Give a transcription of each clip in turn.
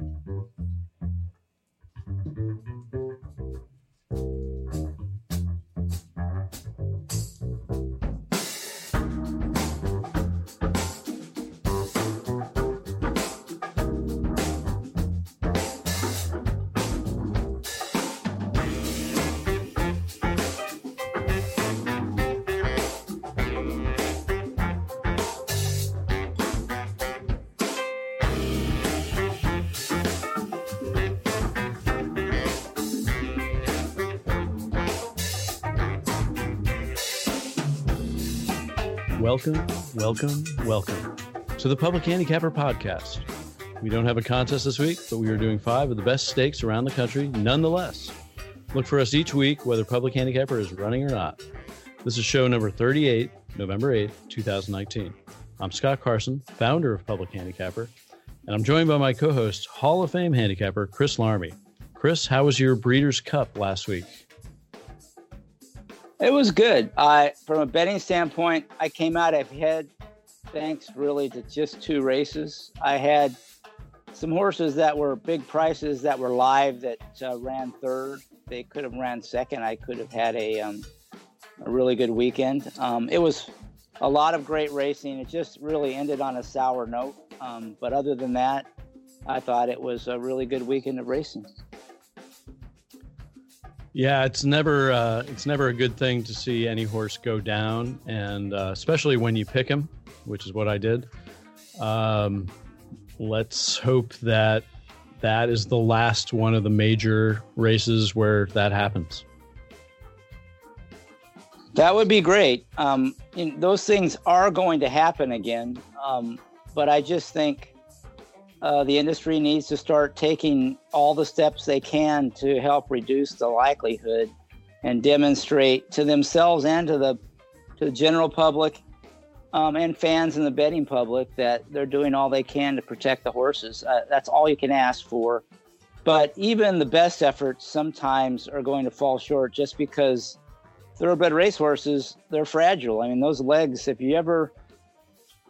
Thank you. Welcome, welcome, welcome to the Public Handicapper Podcast. We don't have a contest this week, but we are doing five of the best stakes around the country nonetheless. Look for us each week, whether Public Handicapper is running or not. This is show number 38, November 8th, 2019. I'm Scott Carson, founder of Public Handicapper, and I'm joined by my co host, Hall of Fame handicapper, Chris Larmey. Chris, how was your Breeders' Cup last week? It was good. I, from a betting standpoint, I came out ahead thanks really to just two races. I had some horses that were big prices that were live that uh, ran third. They could have ran second. I could have had a, um, a really good weekend. Um, it was a lot of great racing. It just really ended on a sour note. Um, but other than that, I thought it was a really good weekend of racing. Yeah, it's never uh, it's never a good thing to see any horse go down, and uh, especially when you pick him, which is what I did. Um, let's hope that that is the last one of the major races where that happens. That would be great. Um, those things are going to happen again, um, but I just think uh, the industry needs to start taking all the steps they can to help reduce the likelihood and demonstrate to themselves and to the to the general public um, and fans and the betting public that they're doing all they can to protect the horses. Uh, that's all you can ask for. But even the best efforts sometimes are going to fall short just because thoroughbred racehorses, they're fragile. I mean, those legs, if you ever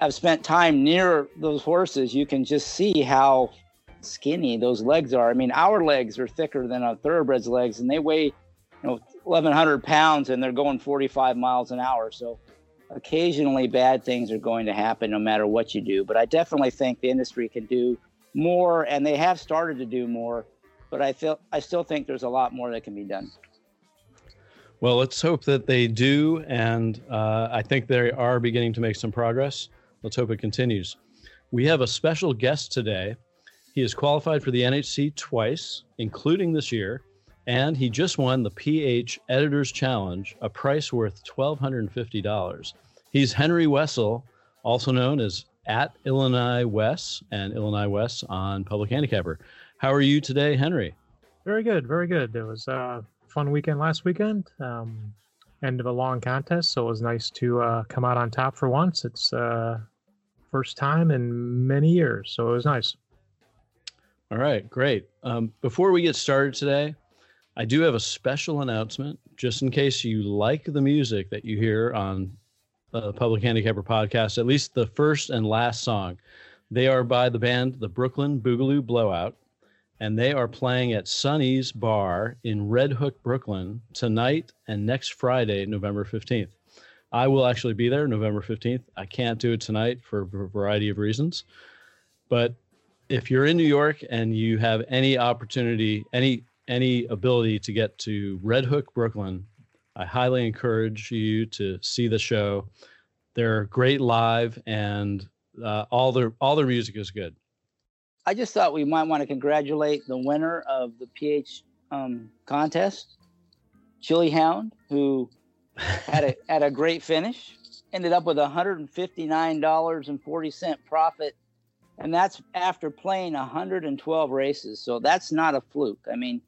have spent time near those horses, you can just see how skinny those legs are. I mean, our legs are thicker than a thoroughbred's legs, and they weigh, you know, 1,100 pounds, and they're going 45 miles an hour. So, occasionally, bad things are going to happen no matter what you do. But I definitely think the industry can do more, and they have started to do more. But I feel I still think there's a lot more that can be done. Well, let's hope that they do, and uh, I think they are beginning to make some progress. Let's hope it continues. We have a special guest today. He has qualified for the NHC twice, including this year, and he just won the PH Editors Challenge, a price worth $1,250. He's Henry Wessel, also known as at Illinois Wes and Illinois Wes on Public Handicapper. How are you today, Henry? Very good, very good. It was a fun weekend last weekend. Um, end of a long contest, so it was nice to uh, come out on top for once. It's uh, first time in many years. So it was nice. All right, great. Um, before we get started today, I do have a special announcement just in case you like the music that you hear on the Public Handicapper podcast, at least the first and last song. They are by the band the Brooklyn Boogaloo Blowout, and they are playing at Sunny's Bar in Red Hook, Brooklyn tonight and next Friday, November 15th. I will actually be there November 15th. I can't do it tonight for a variety of reasons. But if you're in New York and you have any opportunity, any any ability to get to Red Hook, Brooklyn, I highly encourage you to see the show. They're great live, and uh, all their all their music is good. I just thought we might want to congratulate the winner of the PH um, contest, Chili Hound, who had a had a great finish. Ended up with $159.40 profit, and that's after playing 112 races. So that's not a fluke. I mean,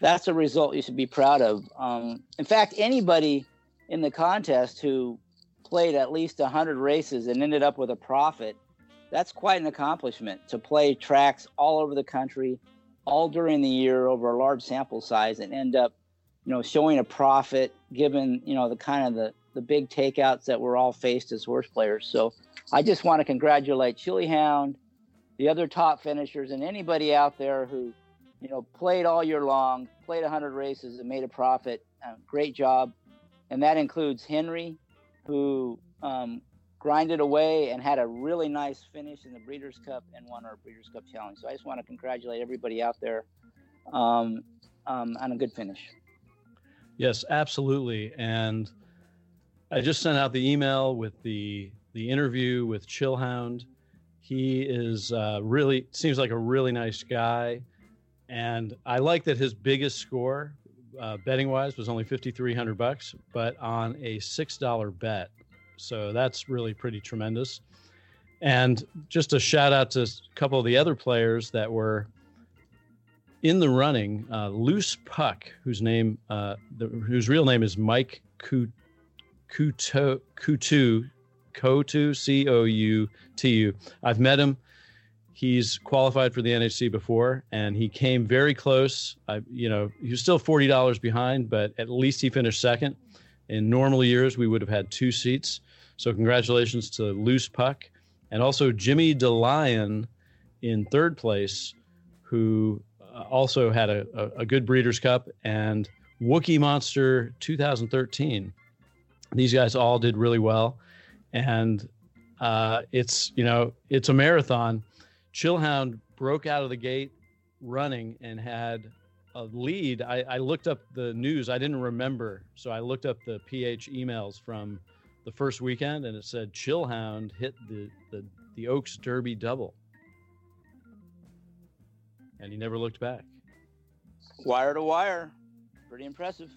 that's a result you should be proud of. Um, in fact, anybody in the contest who played at least 100 races and ended up with a profit, that's quite an accomplishment to play tracks all over the country, all during the year over a large sample size and end up you know, showing a profit given, you know, the kind of the, the big takeouts that we're all faced as horse players. So I just want to congratulate Chili Hound, the other top finishers, and anybody out there who, you know, played all year long, played 100 races and made a profit. Uh, great job. And that includes Henry, who um, grinded away and had a really nice finish in the Breeders' Cup and won our Breeders' Cup Challenge. So I just want to congratulate everybody out there um, um, on a good finish. Yes, absolutely. And I just sent out the email with the the interview with Chillhound. He is uh, really seems like a really nice guy, and I like that his biggest score, uh, betting wise, was only fifty three hundred bucks, but on a six dollar bet. So that's really pretty tremendous. And just a shout out to a couple of the other players that were in the running. Uh, Loose Puck, whose name, uh, the, whose real name is Mike Kutu, Kutu, Kotu, C O U T U. I've met him. He's qualified for the NHC before, and he came very close. I, you know, he was still forty dollars behind, but at least he finished second. In normal years, we would have had two seats. So congratulations to Loose Puck, and also Jimmy DeLion in third place, who also had a, a, a good Breeders' Cup and Wookie Monster 2013. These guys all did really well, and uh, it's you know it's a marathon. Chillhound broke out of the gate running and had a lead. I, I looked up the news. I didn't remember, so I looked up the PH emails from the first weekend, and it said Chillhound hit the the, the Oaks Derby double and he never looked back. Wire to wire, pretty impressive.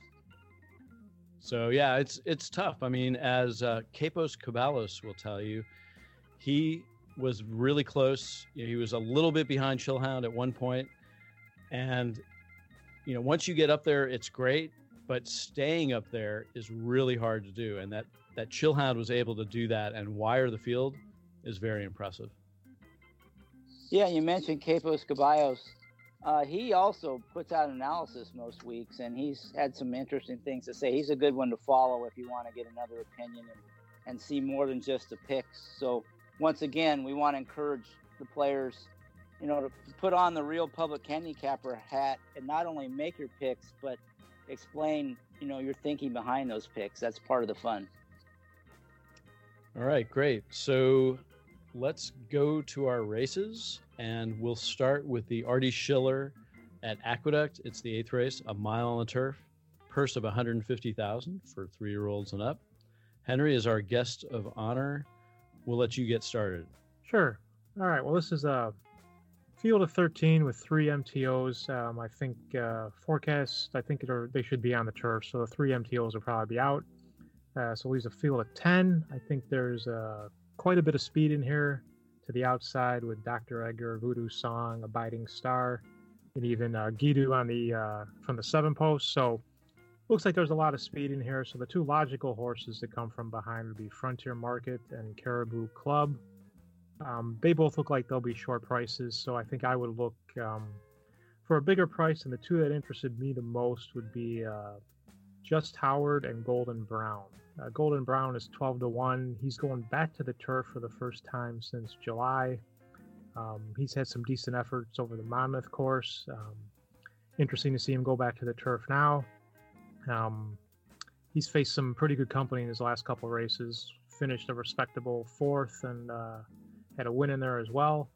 So yeah, it's it's tough. I mean, as uh, Capos Caballos will tell you, he was really close. You know, he was a little bit behind Chillhound at one point, and you know, once you get up there, it's great. But staying up there is really hard to do, and that that Chillhound was able to do that and wire the field is very impressive. Yeah, you mentioned Capos Caballos. Uh, he also puts out analysis most weeks, and he's had some interesting things to say. He's a good one to follow if you want to get another opinion and, and see more than just the picks. So, once again, we want to encourage the players, you know, to put on the real public handicapper hat and not only make your picks, but explain, you know, your thinking behind those picks. That's part of the fun. All right, great. So let's go to our races and we'll start with the Artie Schiller at Aqueduct. It's the eighth race, a mile on the turf, purse of 150,000 for three-year-olds and up. Henry is our guest of honor. We'll let you get started. Sure. All right. Well, this is a field of 13 with three MTOs. Um, I think uh, forecast. I think are, they should be on the turf, so the three MTOs will probably be out. Uh, so leaves a field of 10. I think there's uh, quite a bit of speed in here to the outside with Dr. Edgar, Voodoo Song, Abiding Star, and even uh, Gidu on the uh, from the seven post. So looks like there's a lot of speed in here. So the two logical horses that come from behind would be Frontier Market and Caribou Club. Um, they both look like they'll be short prices, so I think I would look um, for a bigger price. And the two that interested me the most would be uh, Just Howard and Golden Brown. Uh, Golden Brown is 12 to 1. He's going back to the turf for the first time since July. Um, he's had some decent efforts over the Monmouth course. Um, interesting to see him go back to the turf now. Um, he's faced some pretty good company in his last couple races. Finished a respectable fourth and uh, had a win in there as well.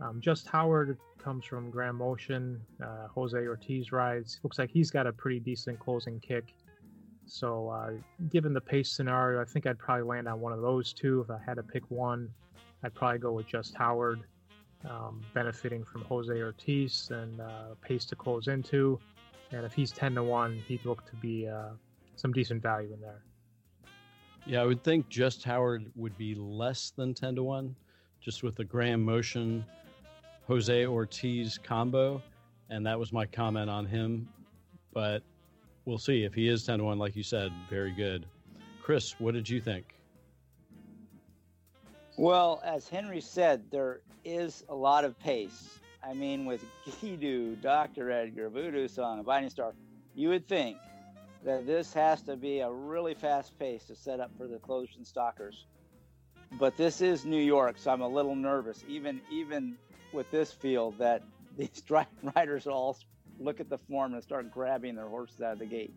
Um, Just Howard comes from Graham Motion. Uh, Jose Ortiz rides. Looks like he's got a pretty decent closing kick. So, uh, given the pace scenario, I think I'd probably land on one of those two. If I had to pick one, I'd probably go with just Howard, um, benefiting from Jose Ortiz and uh, pace to close into. And if he's 10 to 1, he'd look to be uh, some decent value in there. Yeah, I would think just Howard would be less than 10 to 1, just with the Graham Motion Jose Ortiz combo. And that was my comment on him. But we'll see if he is 10 to 1 like you said very good. Chris what did you think? Well as henry said there is a lot of pace. I mean with gidu dr edgar voodoo song abiding star you would think that this has to be a really fast pace to set up for the closers and stalkers. But this is new york so i'm a little nervous even even with this field that these riders are all look at the form and start grabbing their horses out of the gate.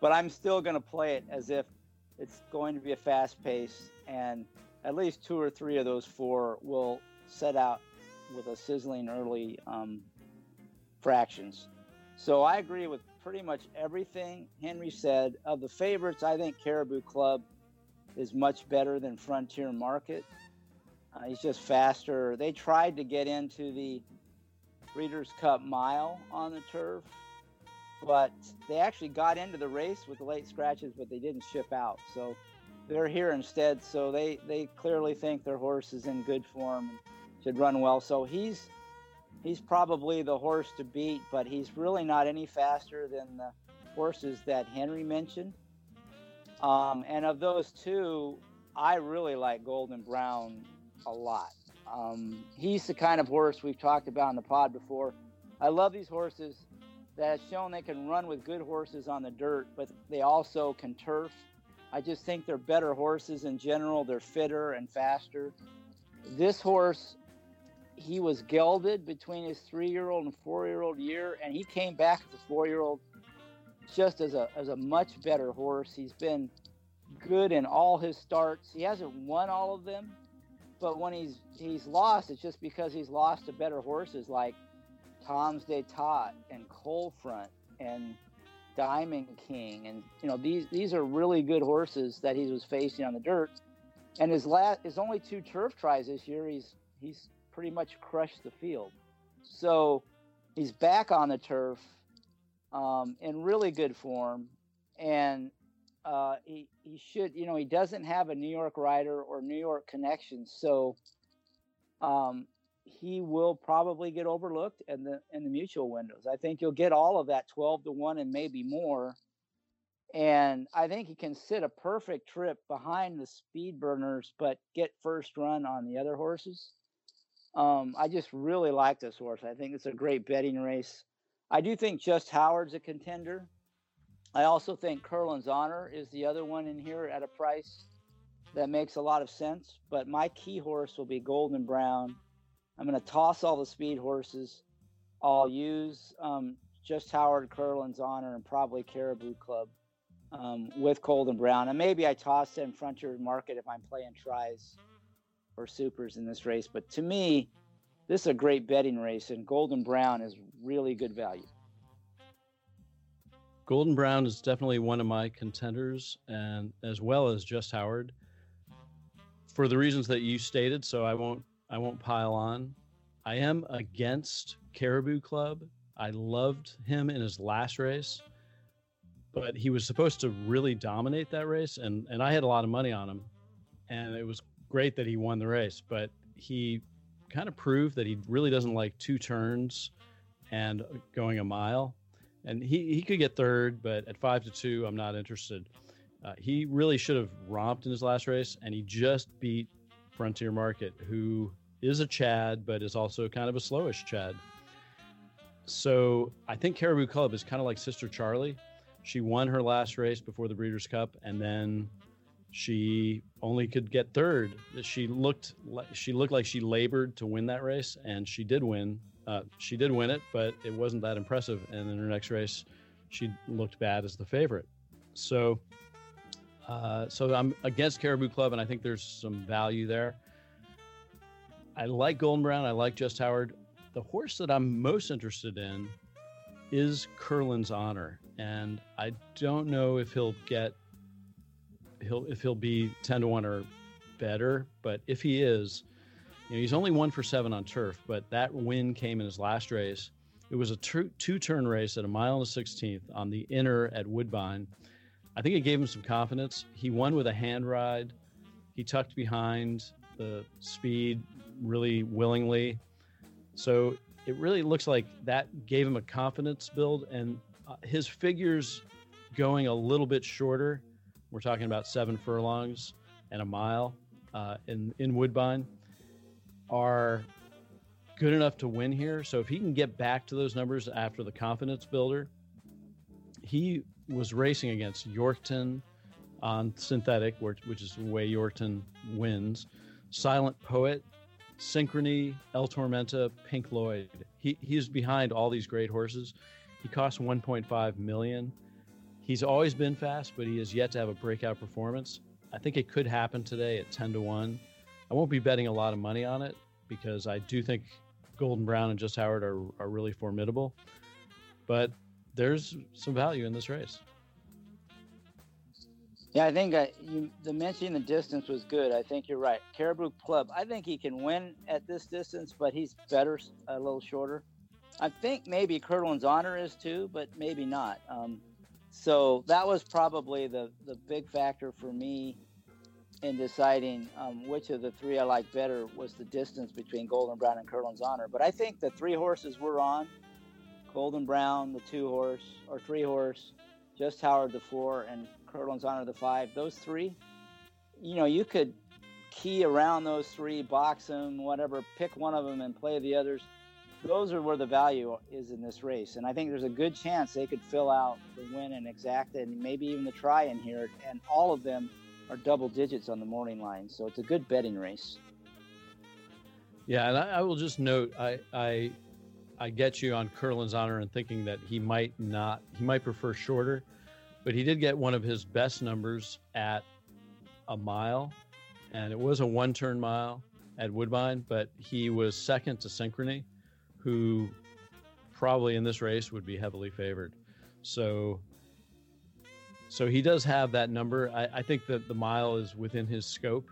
But I'm still going to play it as if it's going to be a fast pace, and at least two or three of those four will set out with a sizzling early um, fractions. So I agree with pretty much everything Henry said. Of the favorites, I think Caribou Club is much better than Frontier Market. Uh, he's just faster. They tried to get into the Breeders' Cup Mile on the turf, but they actually got into the race with the late scratches, but they didn't ship out. So they're here instead. So they they clearly think their horse is in good form and should run well. So he's he's probably the horse to beat, but he's really not any faster than the horses that Henry mentioned. Um, and of those two, I really like Golden Brown a lot. Um, he's the kind of horse we've talked about in the pod before. I love these horses that have shown they can run with good horses on the dirt, but they also can turf. I just think they're better horses in general. They're fitter and faster. This horse, he was gelded between his three-year-old and four-year-old year, and he came back as a four-year-old just as a as a much better horse. He's been good in all his starts. He hasn't won all of them, but when he's he's lost, it's just because he's lost to better horses like Tom's d'Etat and Coal Front and Diamond King, and you know these these are really good horses that he was facing on the dirt. And his last his only two turf tries this year, he's he's pretty much crushed the field. So he's back on the turf um, in really good form, and uh, he he should you know he doesn't have a New York rider or New York connection, so um, he will probably get overlooked in the in the mutuel windows. I think you'll get all of that twelve to one and maybe more. And I think he can sit a perfect trip behind the speed burners, but get first run on the other horses. Um, I just really like this horse. I think it's a great betting race. I do think Just Howard's a contender. I also think Curlin's Honor is the other one in here at a price that makes a lot of sense. But my key horse will be Golden Brown. I'm going to toss all the speed horses. I'll use um, Just Howard, Curlin's Honor, and probably Caribou Club um, with Golden Brown. And maybe I toss in Frontier Market if I'm playing tries or supers in this race. But to me, this is a great betting race, and Golden Brown is really good value. Golden Brown is definitely one of my contenders, and as well as Just Howard, for the reasons that you stated. So I won't I won't pile on. I am against Caribou Club. I loved him in his last race, but he was supposed to really dominate that race, and and I had a lot of money on him, and it was great that he won the race, but he kind of proved that he really doesn't like two turns and going a mile. And he, he could get third, but at five to two, I'm not interested. Uh, he really should have romped in his last race, and he just beat Frontier Market, who is a Chad, but is also kind of a slowish Chad. So I think Caribou Club is kind of like Sister Charlie. She won her last race before the Breeders' Cup, and then she only could get third. She looked she looked like she labored to win that race, and she did win. Uh, she did win it, but it wasn't that impressive. And in her next race, she looked bad as the favorite. So, uh, so I'm against Caribou Club, and I think there's some value there. I like Golden Brown. I like Just Howard. The horse that I'm most interested in is Curlin's Honor, and I don't know if he'll get he'll if he'll be ten to one or better. But if he is, you know, he's only one for seven on turf. But that win came in his last race. It was a two turn race at a mile and a sixteenth on the inner at Woodbine. I think it gave him some confidence. He won with a hand ride. He tucked behind the speed really willingly. So it really looks like that gave him a confidence build, and uh, his figures going a little bit shorter we're talking about seven furlongs and a mile uh, in in Woodbine are good enough to win here. So if he can get back to those numbers after the confidence builder, he was racing against Yorkton on synthetic, which is the way Yorkton wins. Silent Poet Synchrony, El Tormenta, Pink Lloyd. He he's behind all these great horses. He costs 1.5 million. He's always been fast, but he has yet to have a breakout performance. I think it could happen today at 10 to 1. I won't be betting a lot of money on it because I do think Golden Brown and Just Howard are, are really formidable. But there's some value in this race. Yeah, I think uh, you, the mentioning the distance was good. I think you're right. Caribou Club, I think he can win at this distance, but he's better a little shorter. I think maybe Curlin's Honor is too, but maybe not. Um, so that was probably the, the big factor for me in deciding um, which of the three I like better was the distance between Golden Brown and Curlin's Honor. But I think the three horses we're on, Golden Brown, the two horse or three horse, Just Howard the four, and Curlin's Honor the five. Those three, you know, you could key around those three, box them, whatever, pick one of them and play the others. Those are where the value is in this race, and I think there's a good chance they could fill out the win and exact and maybe even the try in here, and all of them are double digits on the morning line. So it's a good betting race. Yeah, and I, I will just note, I, I I get you on Curlin's honor and thinking that he might not, he might prefer shorter, but he did get one of his best numbers at a mile, and it was a one turn mile at Woodbine, but he was second to Synchrony, who probably in this race would be heavily favored. So, so he does have that number. I, I think that the mile is within his scope.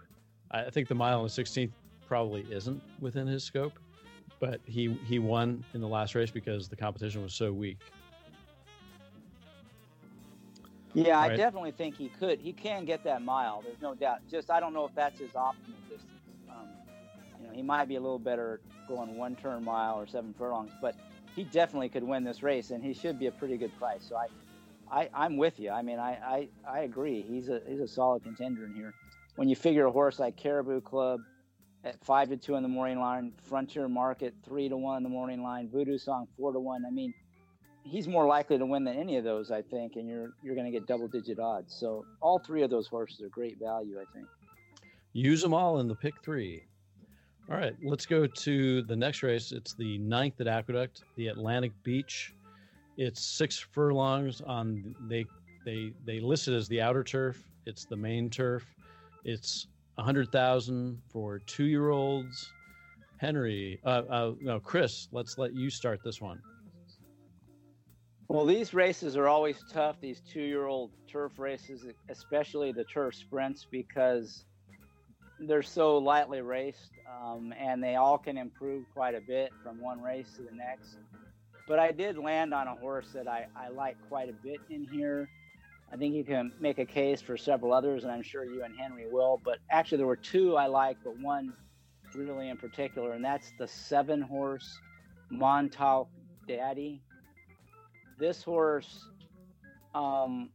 I think the mile and the 16th probably isn't within his scope but he he won in the last race because the competition was so weak. Yeah, right. I definitely think he could. He can get that mile. There's no doubt. Just I don't know if that's his optimal distance. Um, you know, he might be a little better going one turn mile or seven furlongs, but he definitely could win this race, and he should be a pretty good price. So I, I I'm with you. I mean, I I, I agree. He's a he's a solid contender in here. When you figure a horse like Caribou Club, at five to two in the morning line, Frontier Market three to one in the morning line, Voodoo Song four to one. I mean, he's more likely to win than any of those, I think, and you're you're going to get double digit odds. So all three of those horses are great value, I think. Use them all in the pick three. All right, let's go to the next race. It's the ninth at Aqueduct, the Atlantic Beach. It's six furlongs on they they they list it as the outer turf. It's the main turf. It's a hundred thousand for two year olds. Henry, uh, uh, no, Chris, let's let you start this one. Well, these races are always tough. These two-year-old turf races, especially the turf sprints, because they're so lightly raced, um, and they all can improve quite a bit from one race to the next. But I did land on a horse that I, I like quite a bit in here. I think you can make a case for several others, and I'm sure you and Henry will. But actually, there were two I like, but one really in particular, and that's the seven horse Montauk Daddy. This horse um,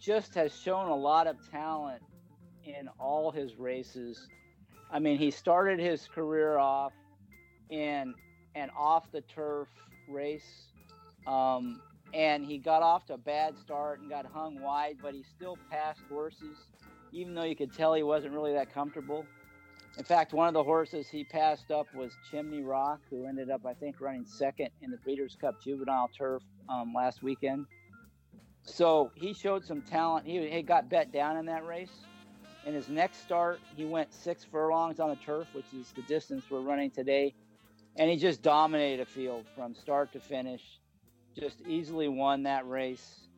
just has shown a lot of talent in all his races. I mean, he started his career off in an off the turf race. Um, and he got off to a bad start and got hung wide, but he still passed horses, even though you could tell he wasn't really that comfortable. In fact, one of the horses he passed up was Chimney Rock, who ended up, I think, running second in the Breeders' Cup Juvenile Turf um, last weekend. So he showed some talent. He, he got bet down in that race. In his next start, he went six furlongs on the turf, which is the distance we're running today. And he just dominated a field from start to finish just easily won that race.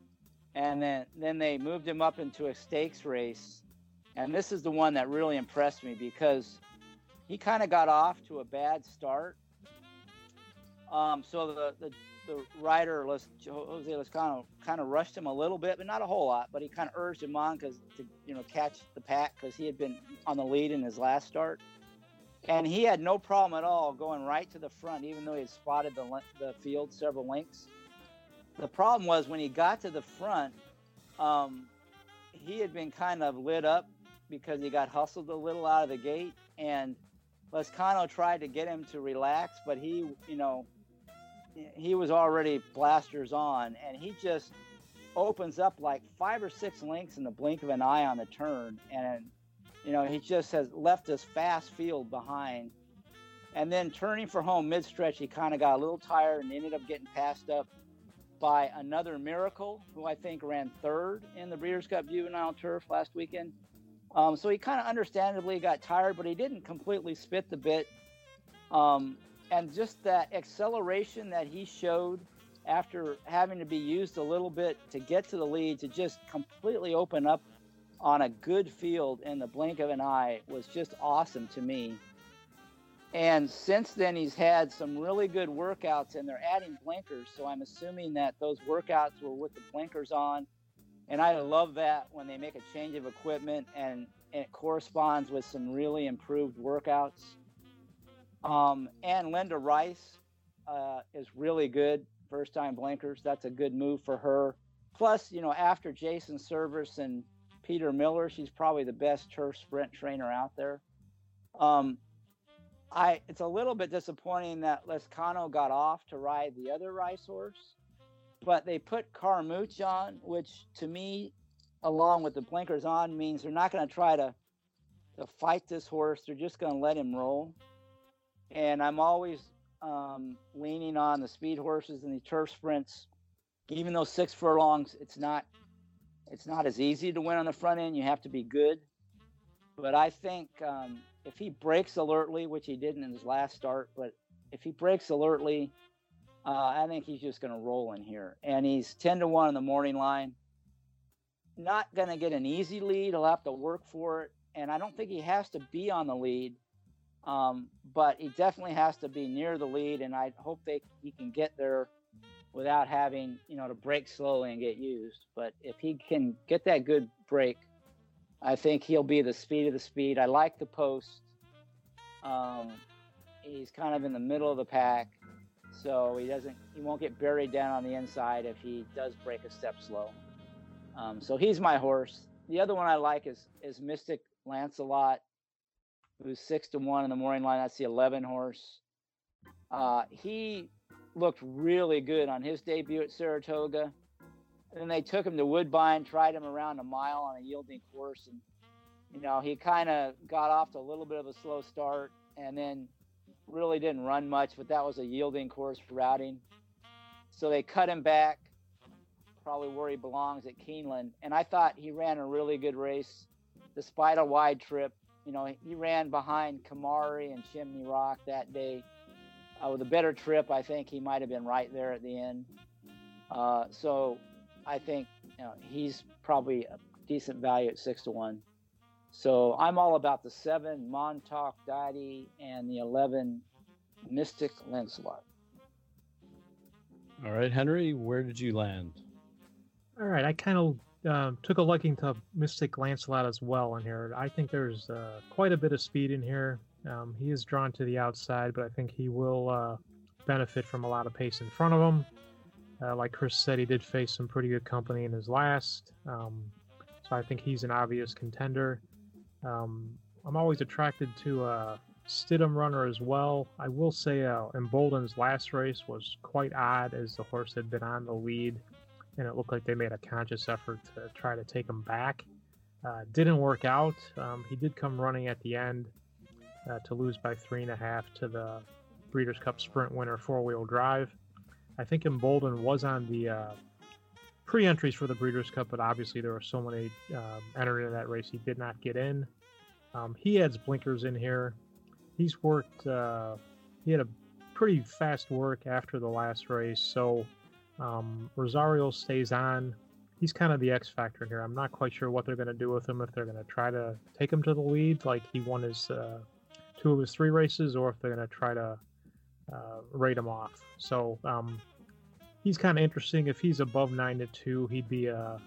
And then, then they moved him up into a stakes race. And this is the one that really impressed me because he kind of got off to a bad start. Um, so the, the, the rider, Jose Lezcano, kind of rushed him a little bit, but not a whole lot. But he kind of urged him on because to you know catch the pack because he had been on the lead in his last start, and he had no problem at all going right to the front, even though he had spotted the the field several lengths. The problem was when he got to the front, um, he had been kind of lit up because he got hustled a little out of the gate, and Lezcano tried to get him to relax, but he, you know, he was already blasters on, and he just opens up like five or six links in the blink of an eye on the turn, and You know, he just has left this fast field behind. And then turning for home mid stretch, he kind of got a little tired and ended up getting passed up by another Miracle, who I think ran third in the Breeders' Cup Juvenile Turf last weekend. Um, so he kind of understandably got tired, but he didn't completely spit the bit. Um, and just that acceleration that he showed after having to be used a little bit to get to the lead to just completely open up on a good field in the blink of an eye was just awesome to me. And since then, he's had some really good workouts, and they're adding blinkers. So I'm assuming that those workouts were with the blinkers on. And I love that when they make a change of equipment and, and it corresponds with some really improved workouts. Um, and Linda Rice uh, is really good, first time blinkers. That's a good move for her. Plus, you know, after Jason Servis and Peter Miller, she's probably the best turf sprint trainer out there. Um, I it's a little bit disappointing that Lezcano got off to ride the other Rice horse, but they put Carmouche on, which to me, along with the blinkers on, means they're not going to try to to fight this horse. They're just going to let him roll. And I'm always um, leaning on the speed horses and the turf sprints. Even though six furlongs, it's not it's not as easy to win on the front end. You have to be good. But I think um, if he breaks alertly, which he didn't in his last start, but if he breaks alertly, uh, I think he's just going to roll in here. And he's 10 to 1 in the morning line. Not going to get an easy lead. He'll have to work for it. And I don't think he has to be on the lead, um, but he definitely has to be near the lead. And I hope they, he can get there without having, you know, to break slowly and get used. But if he can get that good break, I think he'll be the speed of the speed. I like the post. Um, he's kind of in the middle of the pack, so he doesn't he won't get buried down on the inside if he does break a step slow. Um, so he's my horse. The other one I like is is Mystic Lancelot, who's six to one in the morning line. That's the eleven horse. Uh, he looked really good on his debut at Saratoga. And then they took him to Woodbine, tried him around a mile on a yielding course, and you know he kind of got off to a little bit of a slow start, and then really didn't run much. But that was a yielding course for routing, so they cut him back, probably where he belongs at Keeneland. And I thought he ran a really good race, despite a wide trip. You know he ran behind Kamari and Chimney Rock that day. Uh, with a better trip, I think he might have been right there at the end. Uh, so I think you know, he's probably a decent value at six to one. So I'm all about the seven Montauk Daddy and the eleven Mystic Lancelot. All right, Henry, where did you land? All right, I kind of uh, took a liking to Mystic Lancelot as well in here. I think there's uh, quite a bit of speed in here. Um, he is drawn to the outside, but I think he will uh, benefit from a lot of pace in front of him. Uh, like Chris said, he did face some pretty good company in his last, um, so I think he's an obvious contender. Um, I'm always attracted to a Stidham runner as well. I will say uh, Embolden's last race was quite odd as the horse had been on the lead, and it looked like they made a conscious effort to try to take him back. Uh, didn't work out. Um, he did come running at the end uh, to lose by three and a half to the Breeders' Cup Sprint winner four wheel drive. I think Embolden was on the uh, pre entries for the Breeders' Cup, but obviously there were so many um, entered in that race he did not get in. Um, he adds blinkers in here. He's worked, uh, he had a pretty fast work after the last race, so um, Rosario stays on. He's kind of the X factor here. I'm not quite sure what they're going to do with him. If they're going to try to take him to the lead, like he won his uh, two of his three races, or if they're going to try to uh, rate him off. So um, he's kind of interesting. If he's above nine to two, he'd be a,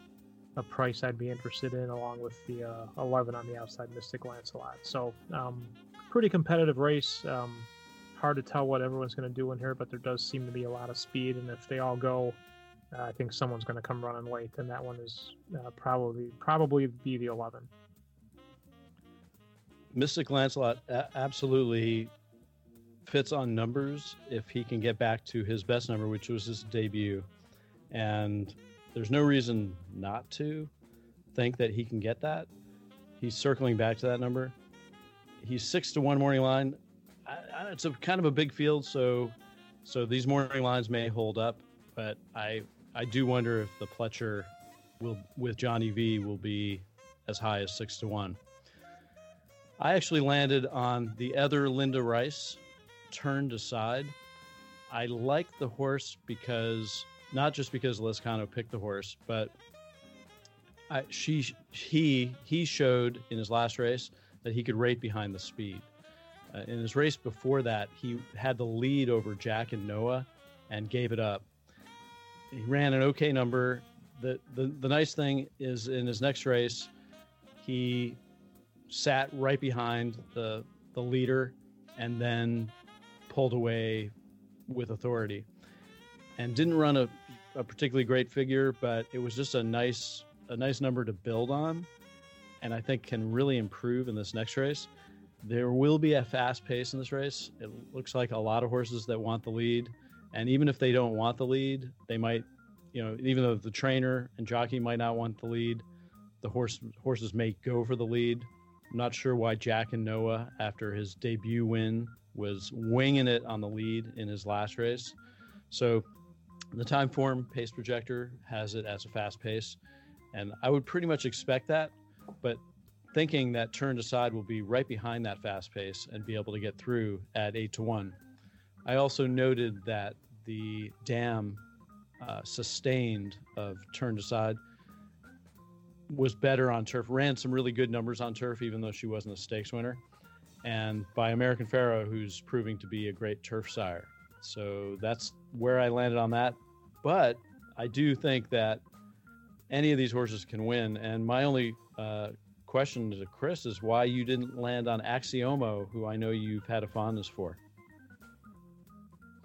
a price I'd be interested in, along with the uh, eleven on the outside, Mystic Lancelot. So um, pretty competitive race. Um, hard to tell what everyone's going to do in here, but there does seem to be a lot of speed, and if they all go. Uh, I think someone's going to come running late, and that one is uh, probably probably be the eleven. Mystic Lancelot absolutely fits on numbers if he can get back to his best number, which was his debut. And there's no reason not to think that he can get that. He's circling back to that number. He's six to one morning line. I, I, it's a kind of a big field, so so these morning lines may hold up, but I I do wonder if the Pletcher will with Johnny V will be as high as six to one. I actually landed on the other Linda Rice, turned aside. I like the horse because not just because Lezcano picked the horse, but I, she he he showed in his last race that he could rate behind the speed. Uh, in his race before that, he had the lead over Jack and Noah and gave it up. He ran an okay number. The, the the nice thing is in his next race, he sat right behind the the leader and then pulled away with authority. And didn't run a, a particularly great figure but it was just a nice a nice number to build on and i think can really improve in this next race. There will be a fast pace in this race. It looks like a lot of horses that want the lead and even if they don't want the lead they might you know even though the trainer and jockey might not want the lead the horse horses may go for the lead I'm not sure why Jack and Noah, after his debut win, was winging it on the lead in his last race. So the time form pace projector has it as a fast pace. And I would pretty much expect that, but thinking that turned aside will be right behind that fast pace and be able to get through at eight to one. I also noted that the dam uh, sustained of turned aside was better on turf, ran some really good numbers on turf, even though she wasn't a stakes winner, and by American Pharoah, who's proving to be a great turf sire. So that's where I landed on that. But I do think that any of these horses can win. And my only uh, question to Chris is why you didn't land on Axiomo, who I know you've had a fondness for.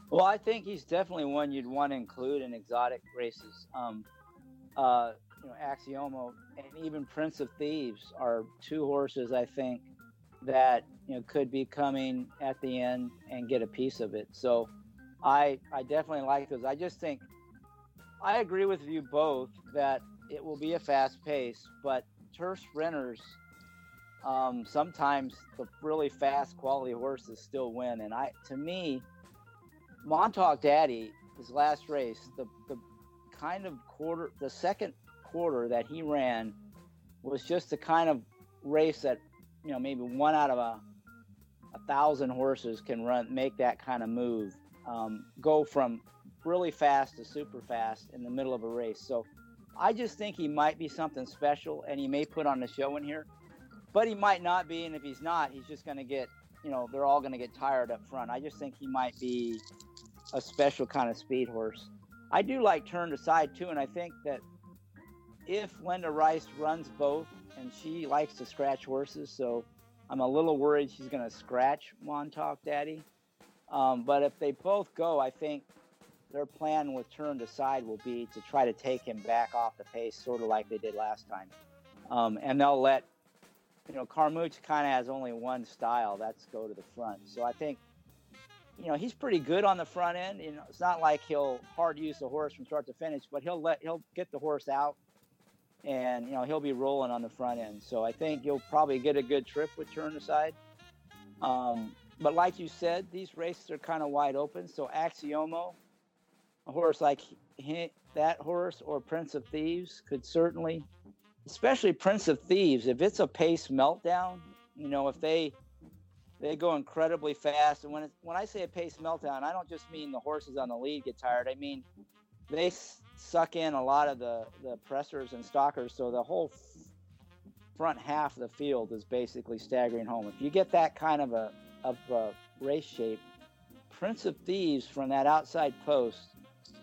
Well, I think he's definitely one you'd want to include in exotic races. Um, uh, you know, Axiomo and even Prince of Thieves are two horses I think that you know could be coming at the end and get a piece of it. So I I definitely like those. I just think I agree with you both that it will be a fast pace, but turf sprinters um, sometimes the really fast quality horses still win. And I to me, Montauk Daddy, his last race, the the kind of quarter the second quarter that he ran was just the kind of race that you know maybe one out of a a thousand horses can run make that kind of move um, go from really fast to super fast in the middle of a race. So i just think he might be something special and he may put on a show in here but he might not be and if he's not he's just going to get you know they're all going to get tired up front. I just think he might be a special kind of speed horse. I do like turned aside too and i think that if Linda Rice runs both, and she likes to scratch horses, so I'm a little worried she's going to scratch Montauk Daddy. Um, but if they both go, I think their plan with turned aside will be to try to take him back off the pace, sort of like they did last time. Um, and they'll let, you know, Carmouche kind of has only one style, that's go to the front. So I think, you know, he's pretty good on the front end. You know, it's not like he'll hard use the horse from start to finish, but he'll let he'll get the horse out and you know he'll be rolling on the front end. So I think you'll probably get a good trip with turn aside. Um, but like you said, these races are kind of wide open. So Axiomo, a horse like that horse or Prince of Thieves could certainly, especially Prince of Thieves, if it's a pace meltdown, you know, if they they go incredibly fast, and when it, when I say a pace meltdown, I don't just mean the horses on the lead get tired. I mean they suck in a lot of the, the pressers and stalkers. So the whole f- front half of the field is basically staggering home. If you get that kind of a, of a race shape, Prince of Thieves from that outside post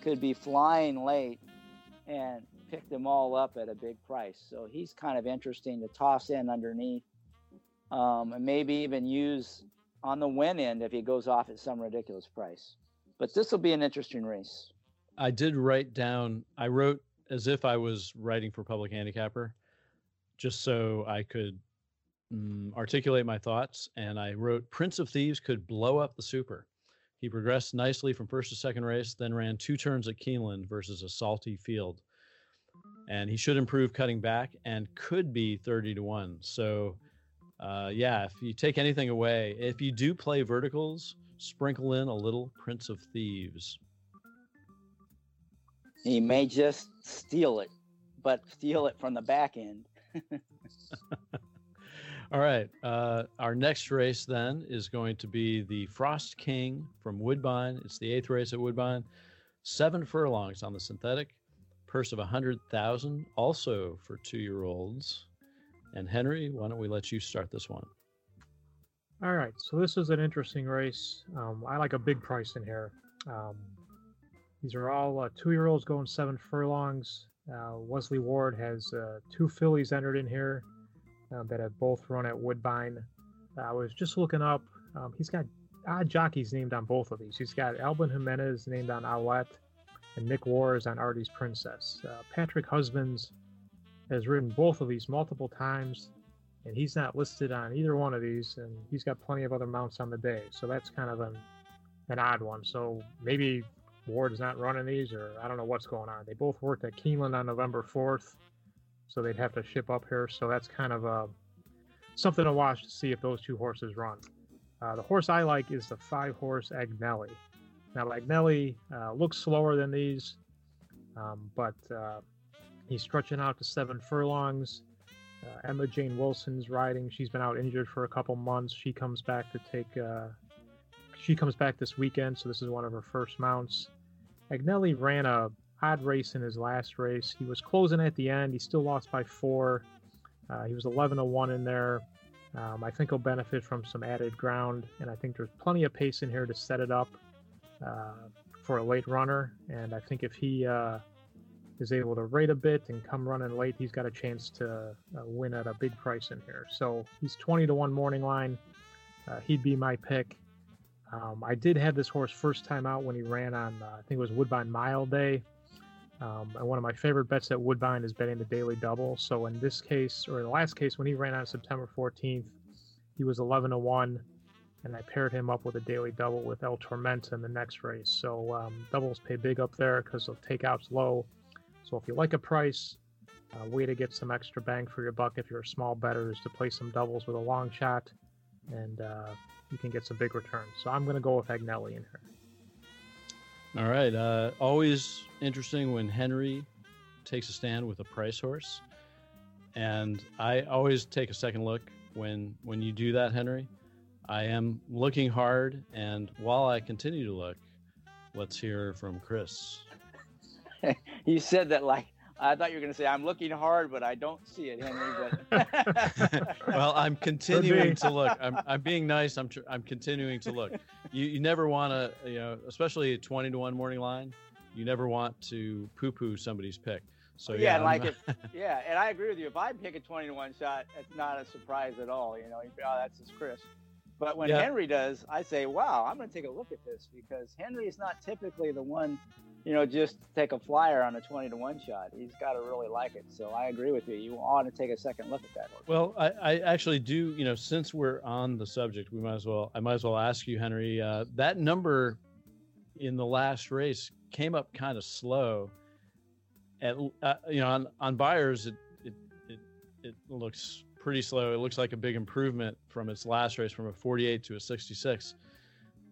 could be flying late and pick them all up at a big price. So he's kind of interesting to toss in underneath um, and maybe even use on the win end if he goes off at some ridiculous price. But this will be an interesting race. I did write down. I wrote as if I was writing for Public Handicapper, just so I could um, articulate my thoughts. And I wrote Prince of Thieves could blow up the Super. He progressed nicely from first to second race, then ran two turns at Keeneland versus a salty field. and he should improve cutting back and could be 30 to 1. So, uh, yeah, if you take anything away, if you do play verticals, sprinkle in a little Prince of Thieves. He may just steal it, but steal it from the back end. All right. Uh, our next race then is going to be the Frost King from Woodbine. It's the eighth race at Woodbine. Seven furlongs on the synthetic, purse of a hundred thousand, also for two-year-olds. And Henry, why don't we let you start this one? All right. So this is an interesting race. Um, I like a big price in here. Um, these are all uh, two-year-olds going seven furlongs. Uh, Wesley Ward has uh, two fillies entered in here uh, that have both run at Woodbine. I was just looking up. Um, he's got odd jockeys named on both of these. He's got Albin Jimenez named on Owlette, and Nick Wars on Artie's Princess. Uh, Patrick Husbands has ridden both of these multiple times, and he's not listed on either one of these, and he's got plenty of other mounts on the day. So that's kind of an, an odd one. So maybe Ward is not running these, or I don't know what's going on. They both worked at Keeneland on November 4th, so they'd have to ship up here. So that's kind of uh, something to watch to see if those two horses run. Uh, the horse I like is the five horse Agnelli. Now, Agnelli uh, looks slower than these, um, but uh, he's stretching out to seven furlongs. Uh, Emma-Jayne Wilson's riding. She's been out injured for a couple months. She comes back to take. She comes back this weekend, so this is one of her first mounts. Agnelli ran a odd race in his last race. He was closing at the end. He still lost by four. Uh, he was 11 to 1 in there. Um, I think he'll benefit from some added ground, and I think there's plenty of pace in here to set it up uh, for a late runner. And I think if he uh, is able to rate a bit and come running late, he's got a chance to uh, win at a big price in here. So he's 20 to 1 morning line. Uh, he'd be my pick. Um, I did have this horse first time out when he ran on, uh, I think it was Woodbine Mile Day. Um, and one of my favorite bets at Woodbine is betting the daily double. So in this case, or in the last case, when he ran on September 14th, he was 11 to 1, and I paired him up with a daily double with El Tormenta in the next race. So um, doubles pay big up there because the takeout's low. So if you like a price, a way to get some extra bang for your buck if you're a small better is to play some doubles with a long shot, and uh, you can get some big returns. So I'm going to go with Agnelli in here. All right. Uh, always interesting when Henry takes a stand with a price horse, and I always take a second look when when you do that, Henry. I am looking hard, and while I continue to look, let's hear from Chris. you said that like I thought you were going to say I'm looking hard, but I don't see it, Henry. But well, I'm continuing to look. I'm, I'm being nice. I'm tr- I'm continuing to look. You you never want to you know, especially a twenty to one morning line. You never want to poo poo somebody's pick. So yeah, yeah, like it. Yeah, and I agree with you. If I pick a twenty to one shot, it's not a surprise at all. You know, you, oh, that's just Chris. But when Yeah. Henry does, I say, wow, I'm going to take a look at this because Henry is not typically the one, you know, just take a flyer on a 20 to 1 shot. He's got to really like it. So I agree with you. You want to take a second look at that horse. Well, I, I actually do. You know, since we're on the subject, we might as well. I might as well ask you, Henry. Uh, that number in the last race came up kind of slow. At uh, you know, on on Beyers, it, it it it looks pretty slow. It looks like a big improvement from its last race, from a 48 to a 66.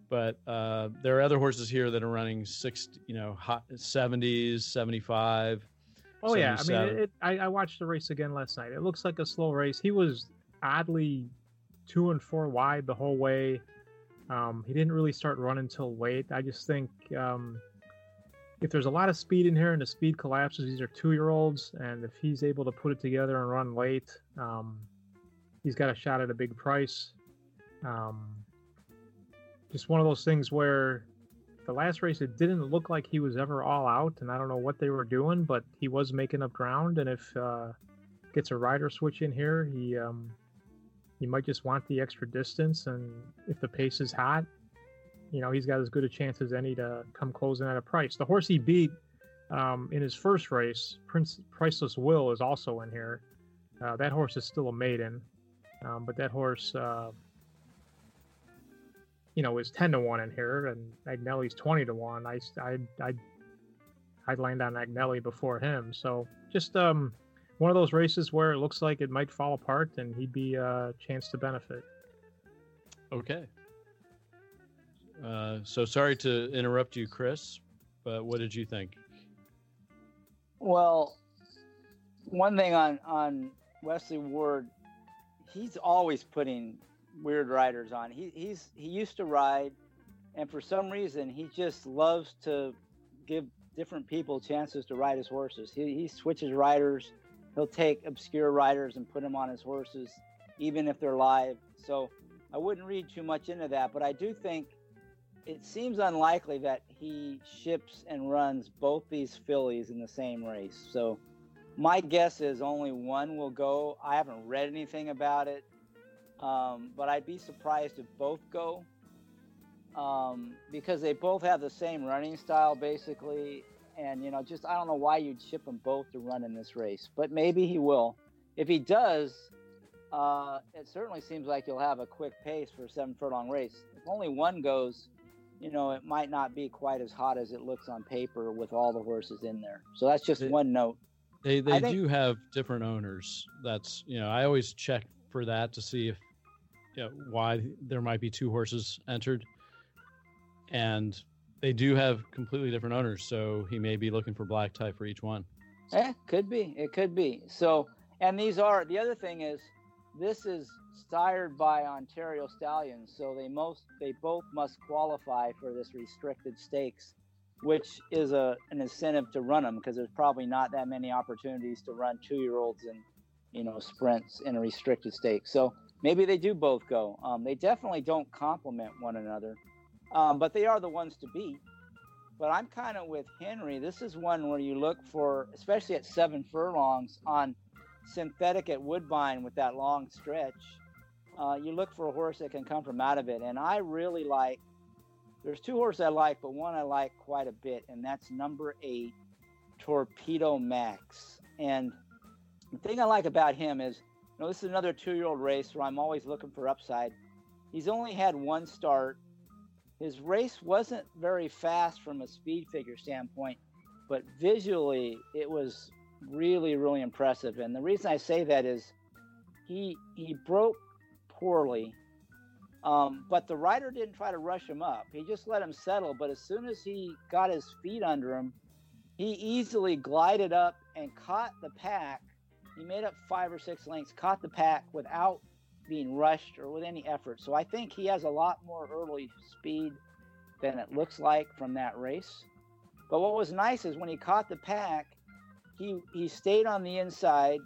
But uh, there are other horses here that are running 60, you know, hot 70s, 75. Oh yeah, I mean, it, it, I, I watched the race again last night. It looks like a slow race. He was oddly two and four wide the whole way. Um, he didn't really start running till late. I just think um, if there's a lot of speed in here and the speed collapses, these are two-year-olds, and if he's able to put it together and run late, um, he's got a shot at a big price. Um, just one of those things where the last race it didn't look like he was ever all out and i don't know what they were doing but he was making up ground and if uh gets a rider switch in here he um he might just want the extra distance and if the pace is hot you know he's got as good a chance as any to come closing at a price. The horse he beat um, in his first race prince priceless will is also in here. Uh, that horse is still a maiden um, but that horse uh, you know, is ten to one in here, and Agnelli's twenty to one. I, I, I, I'd land on Agnelli before him. So just um, one of those races where it looks like it might fall apart, and he'd be a chance to benefit. Okay. Uh, so sorry to interrupt you, Chris, but what did you think? Well, one thing on on Wesley Ward, he's always putting weird riders on. He he's he used to ride, and for some reason he just loves to give different people chances to ride his horses. He he switches riders. He'll take obscure riders and put them on his horses, even if they're live. So I wouldn't read too much into that, but I do think it seems unlikely that he ships and runs both these fillies in the same race. So my guess is only one will go. I haven't read anything about it, um, but I'd be surprised if both go um, because they both have the same running style basically. And, you know, just I don't know why you'd ship them both to run in this race, but maybe he will. If he does, uh, it certainly seems like you'll have a quick pace for a seven furlong race. If only one goes, you know, it might not be quite as hot as it looks on paper with all the horses in there. So that's just one note. They they think, do have different owners. That's you know I always check for that to see if you know, why there might be two horses entered, and they do have completely different owners. So he may be looking for black type for each one. Yeah, could be. It could be. So and these are the other thing is this is sired by Ontario Stallions, so they most they both must qualify for this restricted stakes which is a an incentive to run them because there's probably not that many opportunities to run two year olds in you know sprints in a restricted stake. So maybe they do both go. Um, they definitely don't complement one another, um, but they are the ones to beat. But I'm kind of with Henry. This is one where you look for, especially at seven furlongs on synthetic at Woodbine with that long stretch. Uh, you look for a horse that can come from out of it, and I really like there's two horses I like, but one I like quite a bit, and that's number eight, Torpedo Max. And the thing I like about him is, you know, this is another two-year-old race where I'm always looking for upside. He's only had one start. His race wasn't very fast from a speed figure standpoint, but visually it was really, really impressive. And the reason I say that is he he broke poorly um, but the rider didn't try to rush him up. He just let him settle. But as soon as he got his feet under him, he easily glided up and caught the pack. He made up five or six lengths, caught the pack without being rushed or with any effort. So I think he has a lot more early speed than it looks like from that race. But what was nice is when he caught the pack, he he stayed on the inside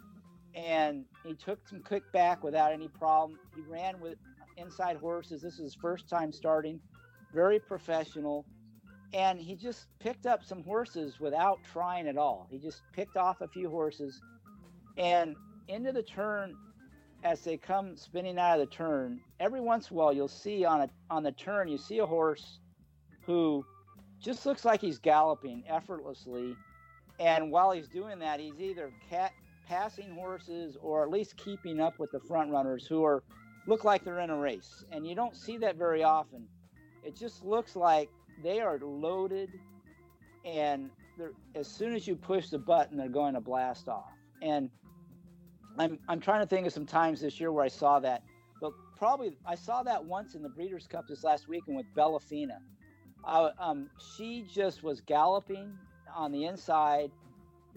and he took some quick back without any problem. He ran with inside horses. This is his first time starting, very professional. And he just picked up some horses without trying at all. He just picked off a few horses. And into the turn, as they come spinning out of the turn, every once in a while you'll see on a on the turn, you see a horse who just looks like he's galloping effortlessly. And while he's doing that, he's either cat passing horses or at least keeping up with the front runners who are look like they're in a race. And you don't see that very often. It just looks like they are loaded and as soon as you push the button, they're going to blast off. And I'm, I'm trying to think of some times this year where I saw that. But probably I saw that once in the Breeders' Cup this last weekend with Bellafina. Uh, um, she just was galloping on the inside,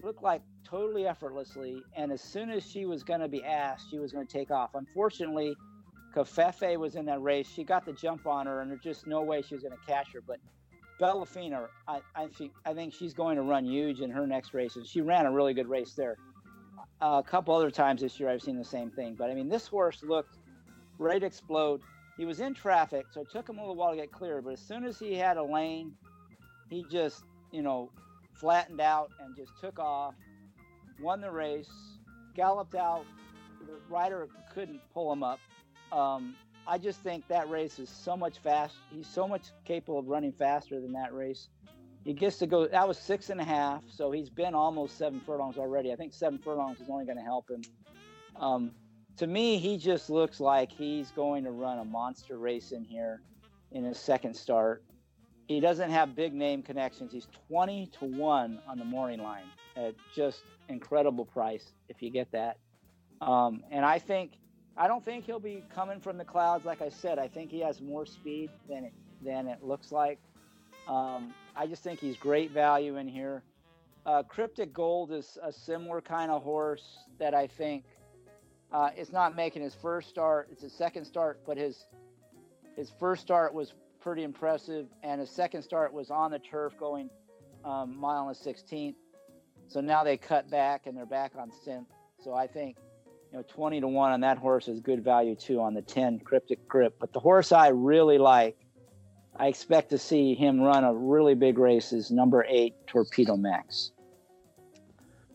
looked like totally effortlessly. And as soon as she was going to be asked, she was going to take off. Unfortunately, Covfefe was in that race. She got the jump on her, and there's just no way she was going to catch her. But Bellafina, I, I think I think she's going to run huge in her next race, and she ran a really good race there. A couple other times this year, I've seen the same thing. But I mean, this horse looked ready to explode. He was in traffic, so it took him a little while to get clear. But as soon as he had a lane, he just you know flattened out and just took off, won the race, galloped out. The rider couldn't pull him up. Um, I just think that race is so much fast. He's so much capable of running faster than that race. He gets to go. That was six and a half, so he's been almost seven furlongs already. I think seven furlongs is only going to help him. Um, to me, he just looks like he's going to run a monster race in here in his second start. he doesn't have big name connections. He's 20 to 1 on the morning line at just incredible price if you get that. Um, and I think I don't think he'll be coming from the clouds. Like I said, I think he has more speed than it, than it looks like. Um, I just think he's great value in here. Uh, Cryptic Gold is a similar kind of horse that I think uh, it's not making his first start. It's his second start, but his his first start was pretty impressive, and his second start was on the turf going um, mile and 16th. So now they cut back and they're back on synth. So I think you know 20 to 1 on that horse is good value too on the 10 cryptic grip. But the horse I really like, I expect to see him run a really big race is number eight Torpedo Max.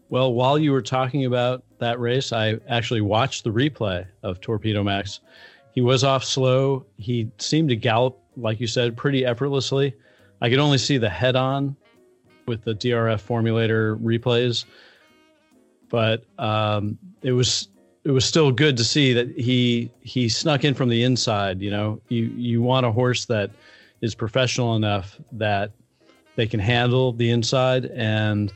Well, while you were talking about that race, I actually watched the replay of Torpedo Max. He was off slow. He seemed to gallop, like you said, pretty effortlessly. I could only see the head on with the DRF formulator replays, but um, it was it was still good to see that he he snuck in from the inside. You know, you you want a horse that is professional enough that they can handle the inside and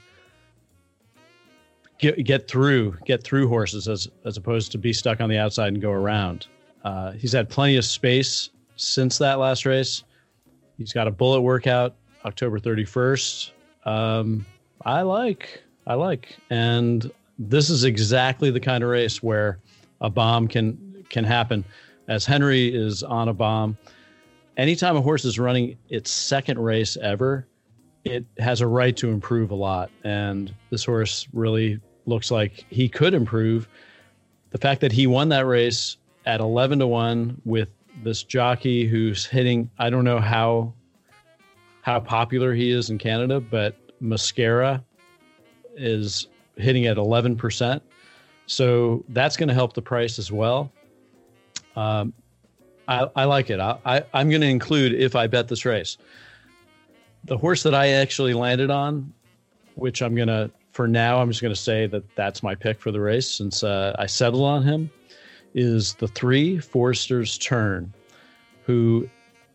get get through get through horses as as opposed to be stuck on the outside and go around. Uh, he's had plenty of space since that last race. He's got a bullet workout October 31st. Um, I like, I like, and this is exactly the kind of race where a bomb can can happen. As Henry is on a bomb, anytime a horse is running its second race ever, it has a right to improve a lot. And this horse really looks like he could improve. The fact that he won that race at 11 to 1 with this jockey who's hitting, I don't know how how popular he is in Canada, but Mascara is hitting at 11%. So that's going to help the price as well. Um, I, I, like it. I, I, I'm going to include if I bet this race. The horse that I actually landed on, which I'm going to, for now, I'm just going to say that that's my pick for the race since uh, I settled on him, is the three Forster's Turn, who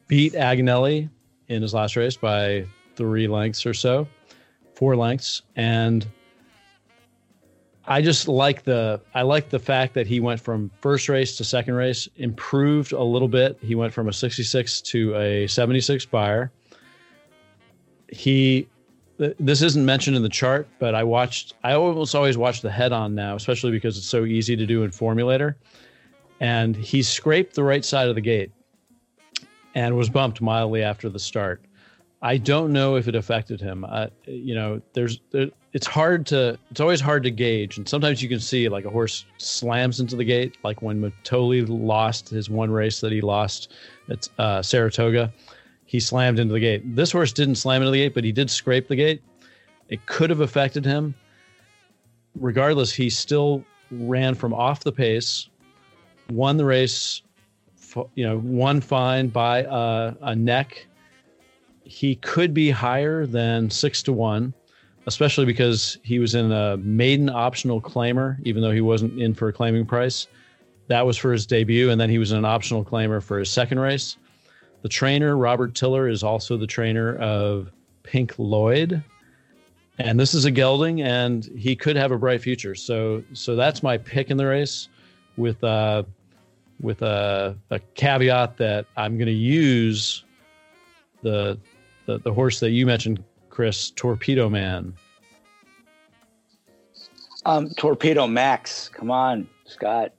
beat Agnelli in his last race by three lengths or so, four lengths, and I just like the I like the fact that he went from first race to second race, improved a little bit. He went from a 66 to a 76 Beyer. He this isn't mentioned in the chart, but I watched I almost always watch the head on now, especially because it's so easy to do in formulator. And he scraped the right side of the gate and was bumped mildly after the start. I don't know if it affected him. Uh, you know, there's there, it's hard to it's always hard to gauge, and sometimes you can see like a horse slams into the gate, like when Mitole lost his one race that he lost at uh, Saratoga, he slammed into the gate. This horse didn't slam into the gate, but he did scrape the gate. It could have affected him. Regardless, he still ran from off the pace, won the race, you know, won fine by a, a neck. He could be higher than six to one, especially because he was in a maiden optional claimer, even though he wasn't in for a claiming price. That was for his debut, and then he was an optional claimer for his second race. The trainer, Robert Tiller, is also the trainer of Pink Lloyd. And this is a gelding, and he could have a bright future. So, so that's my pick in the race, with uh, with a, a caveat that I'm going to use the, the the horse that you mentioned, Chris, Torpedo Man. Um, Torpedo Max, come on, Scott.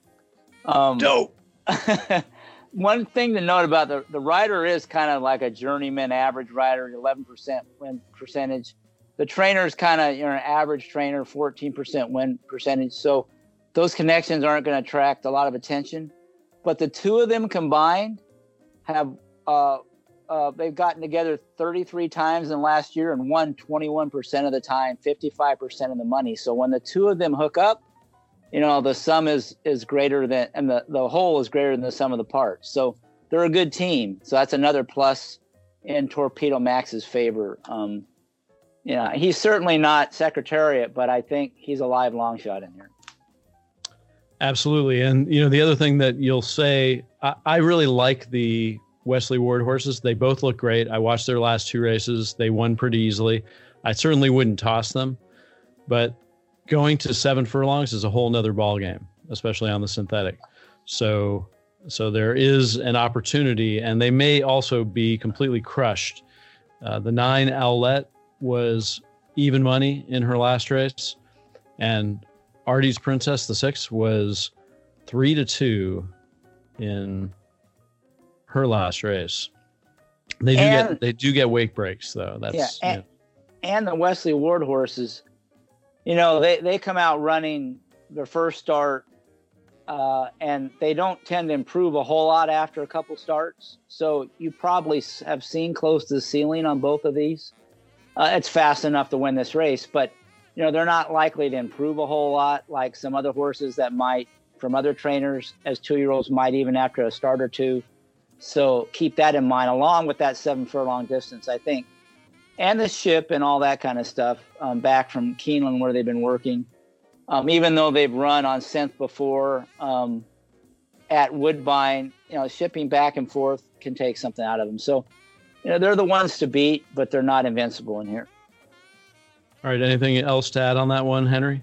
Um, Dope. one thing to note about the the rider is kind of like a journeyman average rider, 11% win percentage. The trainer is kind of you know an average trainer, 14% win percentage. So those connections aren't going to attract a lot of attention. But the two of them combined have uh, uh, they've gotten together 33 times in last year and won 21% of the time, 55% of the money. So when the two of them hook up, you know the sum is is greater than and the the whole is greater than the sum of the parts. So they're a good team. So that's another plus in Torpedo Max's favor. Um, yeah, he's certainly not Secretariat, but I think he's a live long shot in here. Absolutely. And, you know, the other thing that you'll say, I, I really like the Wesley Ward horses. They both look great. I watched their last two races. They won pretty easily. I certainly wouldn't toss them, but going to seven furlongs is a whole nother ball game, especially on the synthetic. So so there is an opportunity, and they may also be completely crushed. Uh, the nine Owlette was even money in her last race, and Artie's Princess, the six, was three to two in her last race. They do and, get they do get wake breaks though. That's yeah, and, yeah. and the Wesley Ward horses, you know, they they come out running their first start, uh, and they don't tend to improve a whole lot after a couple starts. So you probably have seen close to the ceiling on both of these. Uh, it's fast enough to win this race, but you know they're not likely to improve a whole lot like some other horses that might from other trainers as two year olds might even after a start or two. So keep that in mind, along with that seven furlong distance, I think, and the ship and all that kind of stuff um, back from Keeneland where they've been working. Um, even though they've run on synth before um, at Woodbine, you know, shipping back and forth can take something out of them. So, you know, they're the ones to beat, but they're not invincible in here. All right. Anything else to add on that one, Henry?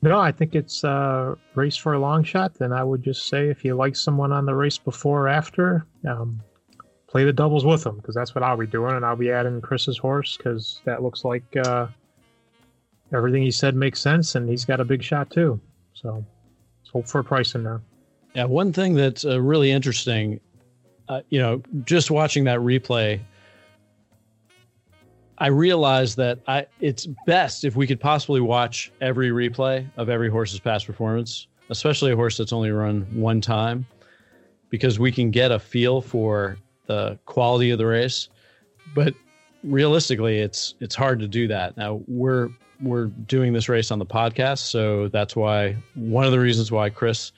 No, I think it's a race for a long shot. Then I would just say if you like someone on the race before or after, um, play the doubles with them because that's what I'll be doing, and I'll be adding Chris's horse because that looks like uh, everything he said makes sense, and he's got a big shot too. So let's hope for a price in there. Yeah, one thing that's uh, really interesting, uh, you know, just watching that replay I realized that I it's best if we could possibly watch every replay of every horse's past performance, especially a horse that's only run one time, because we can get a feel for the quality of the race. But realistically, it's it's hard to do that. Now we're we're doing this race on the podcast, so that's why one of the reasons why Chris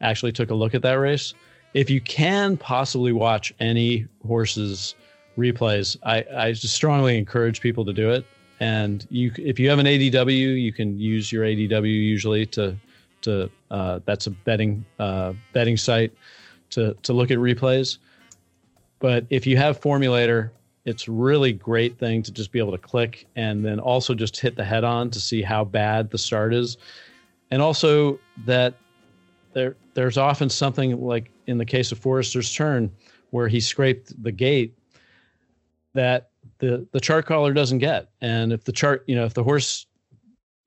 actually took a look at that race. If you can possibly watch any horse's replays. I, I strongly encourage people to do it. And you, if you have an ADW, you can use your ADW usually to, to uh, that's a betting uh, betting site to to look at replays. But if you have Formulator, it's really great thing to just be able to click and then also just hit the head on to see how bad the start is, and also that there there's often something like in the case of Forrester's turn where he scraped the gate that the the chart caller doesn't get. And if the chart, you know, if the horse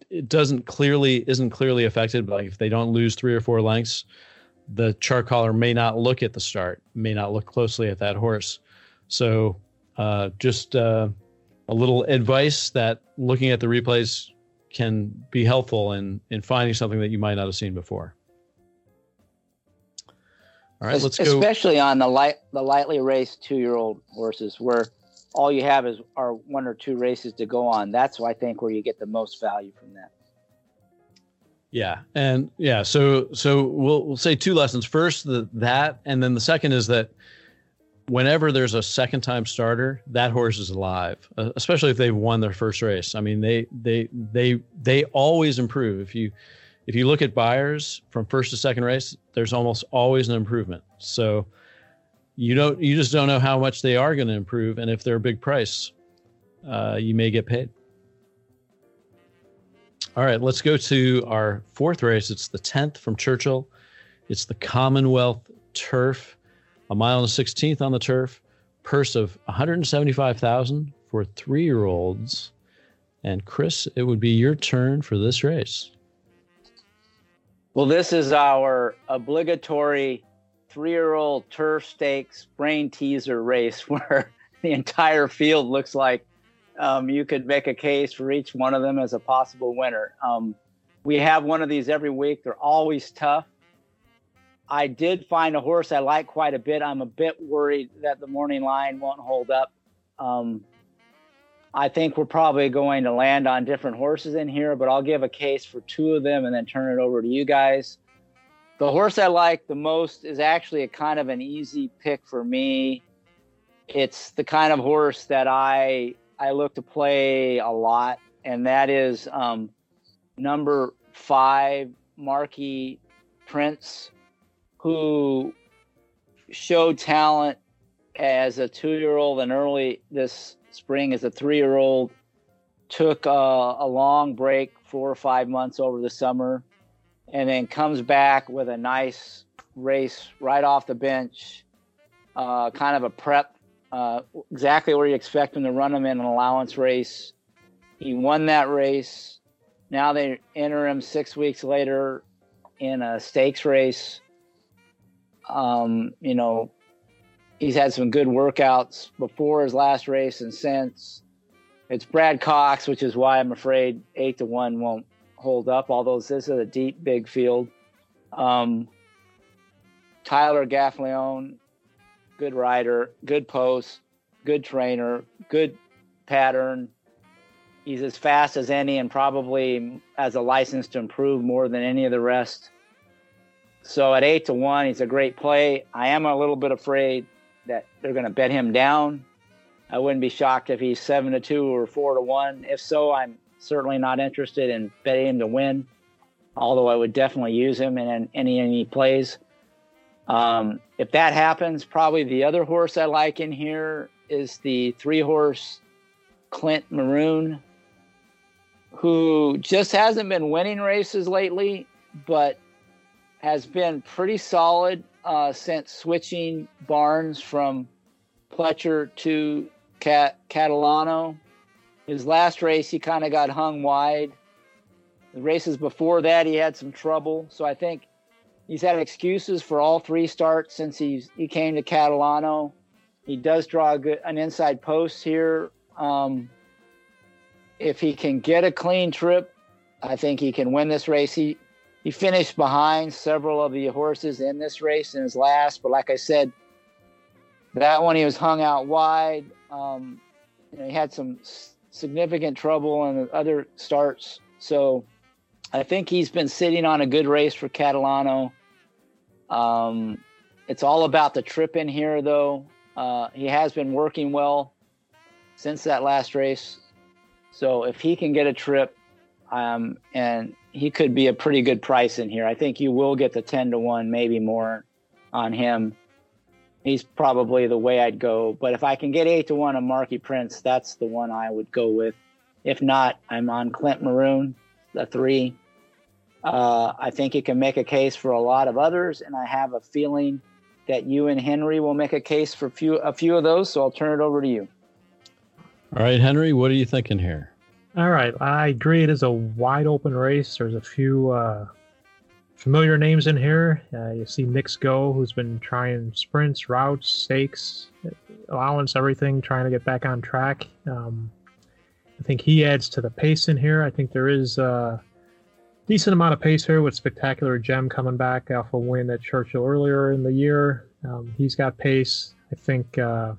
it doesn't clearly isn't clearly affected, like if they don't lose three or four lengths, the chart caller may not look at the start, may not look closely at that horse. So uh, just uh, a little advice that looking at the replays can be helpful in in finding something that you might not have seen before. All right, let's go. Especially on the light the lightly raced two year old horses, where all you have is are one or two races to go on. That's I think where you get the most value from that. Yeah, and yeah, so so we'll we'll say two lessons. First, the that, and then the second is that whenever there's a second time starter, that horse is alive, uh, especially if they've won their first race. I mean, they they they they always improve. If you if you look at Beyers from first to second race, there's almost always an improvement. So you don't you just don't know how much they are going to improve and if they're a big price uh, you may get paid. All right let's go to our fourth race. It's the 10th from churchill. It's the commonwealth turf. A mile and 16th on the turf. Purse of 175000 for three year olds and chris it would be your turn for this race. Well this is our obligatory three year old turf stakes brain teaser race where the entire field looks like um, you could make a case for each one of them as a possible winner. Um, we have one of these every week. They're always tough. I did find a horse I like quite a bit. I'm a bit worried that the morning line won't hold up. Um, I think we're probably going to land on different horses in here, but I'll give a case for two of them and then turn it over to you guys. The horse I like the most is actually a kind of an easy pick for me. It's the kind of horse that I I look to play a lot, and that is um, number five, Marquis Prince, who showed talent as a two-year-old and early this spring as a three-year-old. Took a, a long break, four or five months over the summer, and then comes back with a nice race right off the bench. Uh, kind of a prep, uh, exactly where you expect him to run him in an allowance race. He won that race. Now they enter him six weeks later in a stakes race. Um, you know, he's had some good workouts before his last race and since. It's Brad Cox, which is why I'm afraid eight to one won't hold up. Although this is a deep, big field. Um, Tyler Gaffalione, good rider, good post, good trainer, good pattern. He's as fast as any and probably has a license to improve more than any of the rest. So at eight to one, he's a great play. I am a little bit afraid that they're going to bet him down. I wouldn't be shocked if he's seven to two or four to one. If so, I'm certainly not interested in betting him to win. Although I would definitely use him in any any plays. Um, if that happens, probably the other horse I like in here is the three horse Clint Maroon, who just hasn't been winning races lately, but has been pretty solid uh, since switching Barnes from Pletcher to Cat- Catalano. His last race, he kind of got hung wide. The races before that, he had some trouble. So I think he's had excuses for all three starts since he's, he came to Catalano. He does draw good, an inside post here. Um, if he can get a clean trip, I think he can win this race. He he finished behind several of the horses in this race in his last, but like I said, that one he was hung out wide. Um, you know, he had some significant trouble the other starts, so I think he's been sitting on a good race for Catalano. Um, it's all about the trip in here, though. Uh, he has been working well since that last race. So if he can get a trip, um, and he could be a pretty good price in here. I think you will get the 10 to 1, maybe more on him. He's probably the way I'd go. But if I can get 8 to 1 on Marquis Prince, that's the one I would go with. If not, I'm on Clint Maroon, the three. Uh, I think you can make a case for a lot of others, and I have a feeling that you and Henry will make a case for few, a few of those. So I'll turn it over to you. All right, Henry, what are you thinking here? All right, I agree. It is a wide open race. There's a few uh, familiar names in here. Uh, you see Knicks Go, who's been trying sprints, routes, stakes, allowance, everything, trying to get back on track. Um, I think he adds to the pace in here. I think there is a decent amount of pace here with Spectacular Gem coming back off a win at Churchill earlier in the year. Um, he's got pace. I think. Uh,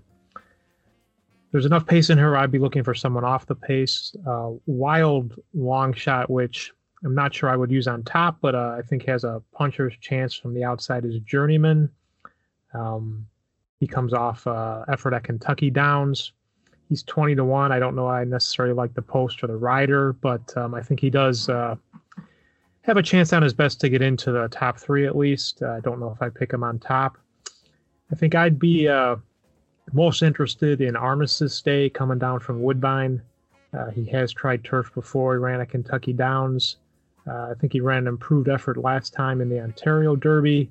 there's enough pace in here. I'd be looking for someone off the pace. Uh, wild long shot, which I'm not sure I would use on top, but uh, I think has a puncher's chance from the outside is a Journeyman. Um, he comes off uh, effort at Kentucky Downs. He's 20 to 1. I don't know I necessarily like the post or the rider, but um, I think he does uh, have a chance on his best to get into the top three at least. I don't know if I pick him on top. I think I'd be uh, most interested in Armistice Day coming down from Woodbine. Uh, he has tried turf before. He ran at Kentucky Downs. Uh, I think he ran an improved effort last time in the Ontario Derby.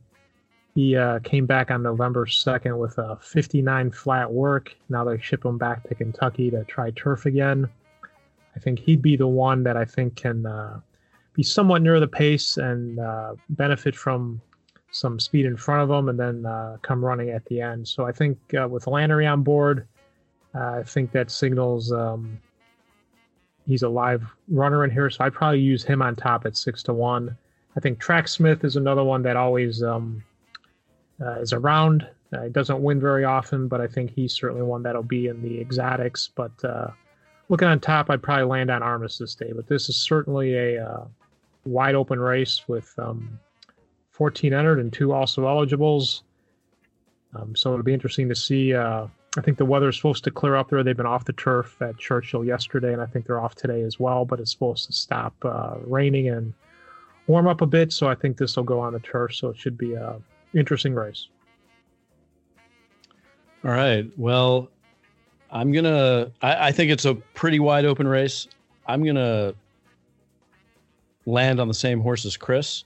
He uh, came back on November 2nd with a 59 flat work. Now they ship him back to Kentucky to try turf again. I think he'd be the one that I think can uh, be somewhat near the pace and uh, benefit from some speed in front of him and then uh, come running at the end. So I think uh, with Lanerie on board, I think that signals um, he's a live runner in here. So I'd probably use him on top at six to one. I think Tracksmith is another one that always um, uh, is around. Uh, doesn't win very often, but I think he's certainly one that'll be in the exotics. But uh, looking on top, I'd probably land on Armistice Day. But this is certainly a wide open race with um, 14 entered and two also eligibles. Um, so it'll be interesting to see. I think the weather is supposed to clear up there. They've been off the turf at Churchill yesterday, and I think they're off today as well. But it's supposed to stop uh, raining and warm up a bit. So I think this will go on the turf. So it should be a interesting race. All right. Well, I'm gonna. I, I think it's a pretty wide open race. I'm gonna land on the same horse as Chris.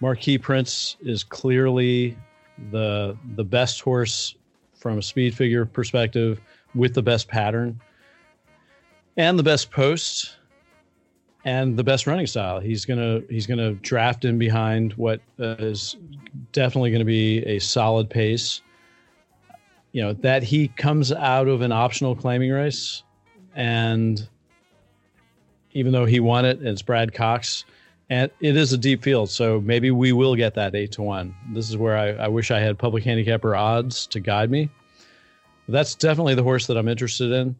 Marquis Prince is clearly the the best horse from a speed figure perspective with the best pattern and the best post and the best running style. He's gonna he's gonna draft in behind what uh, is definitely going to be a solid pace. You know that he comes out of an optional claiming race, and even though he won it, it's Brad Cox, and it is a deep field, so maybe we will get that eight to one. This is where I, I wish I had public handicapper odds to guide me. That's definitely the horse that I'm interested in.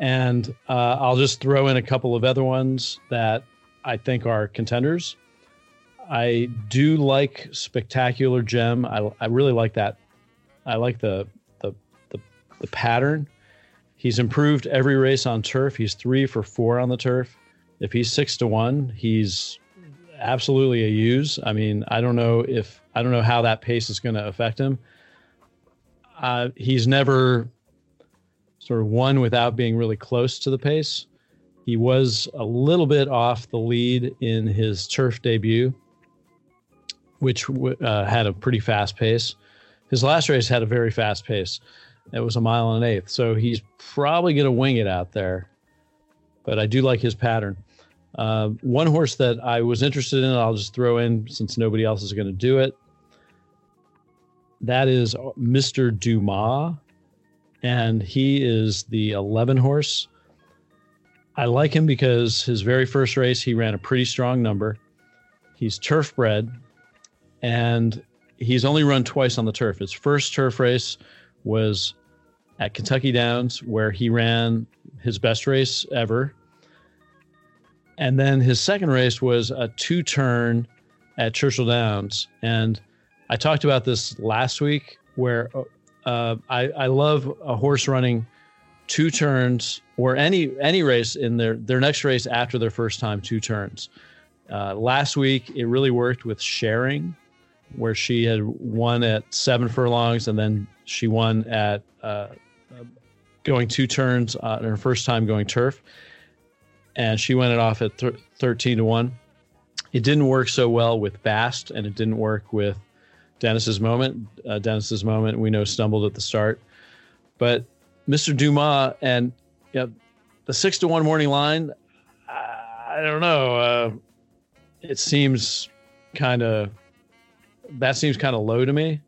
And uh, I'll just throw in a couple of other ones that I think are contenders. I do like Spectacular Gem. I, I really like that. I like the, the the the pattern. He's improved every race on turf. He's three for four on the turf. If he's six to one, he's absolutely a use. I mean, I don't know if I don't know how that pace is going to affect him. Uh, he's never sort of won without being really close to the pace. He was a little bit off the lead in his turf debut, which uh, had a pretty fast pace. His last race had a very fast pace. It was a mile and an eighth. So he's probably going to wing it out there. But I do like his pattern. Uh, one horse that I was interested in, I'll just throw in since nobody else is going to do it. That is Mr. Dumas and he is the 11 horse. I like him because his very first race, he ran a pretty strong number. He's turf bred, and he's only run twice on the turf. His first turf race was at Kentucky Downs, where he ran his best race ever. And then his second race was a two turn at Churchill Downs. And I talked about this last week, where uh, I, I love a horse running two turns or any any race in their their next race after their first time two turns. Uh, last week it really worked with sharing, where she had won at seven furlongs and then she won at uh, going two turns on her first time going turf, and she went it off at th- thirteen to one. It didn't work so well with Bast, and it didn't work with Dennis's moment. Uh, Dennis's moment we know stumbled at the start, but Mr. Dumas and you know, the six to one morning line. I don't know. Uh, it seems kind of that seems kind of low to me.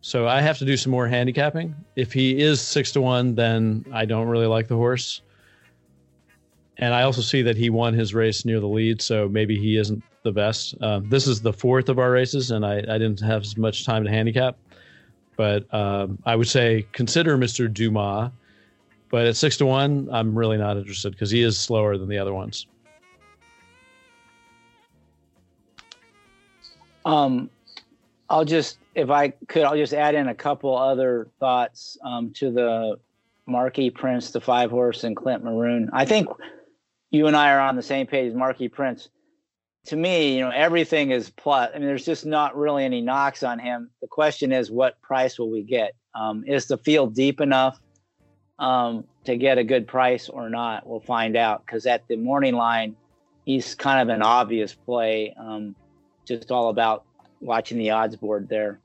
So I have to do some more handicapping. If he is six to one, then I don't really like the horse. And I also see that he won his race near the lead, so maybe he isn't the best. Um, this is the fourth of our races, and I, I didn't have as much time to handicap. But um, I would say consider Mr. Dumas. But at six to one, I'm really not interested because he is slower than the other ones. Um, I'll just, if I could, I'll just add in a couple other thoughts um, to the Marquis Prince, the five horse, and Clint Maroon. I think you and I are on the same page. Marquis Prince to me, you know, everything is plus. I mean, there's just not really any knocks on him. The question is, what price will we get? Um, is the field deep enough um, to get a good price or not? We'll find out because at the morning line, he's kind of an obvious play. Um, just all about watching the odds board there.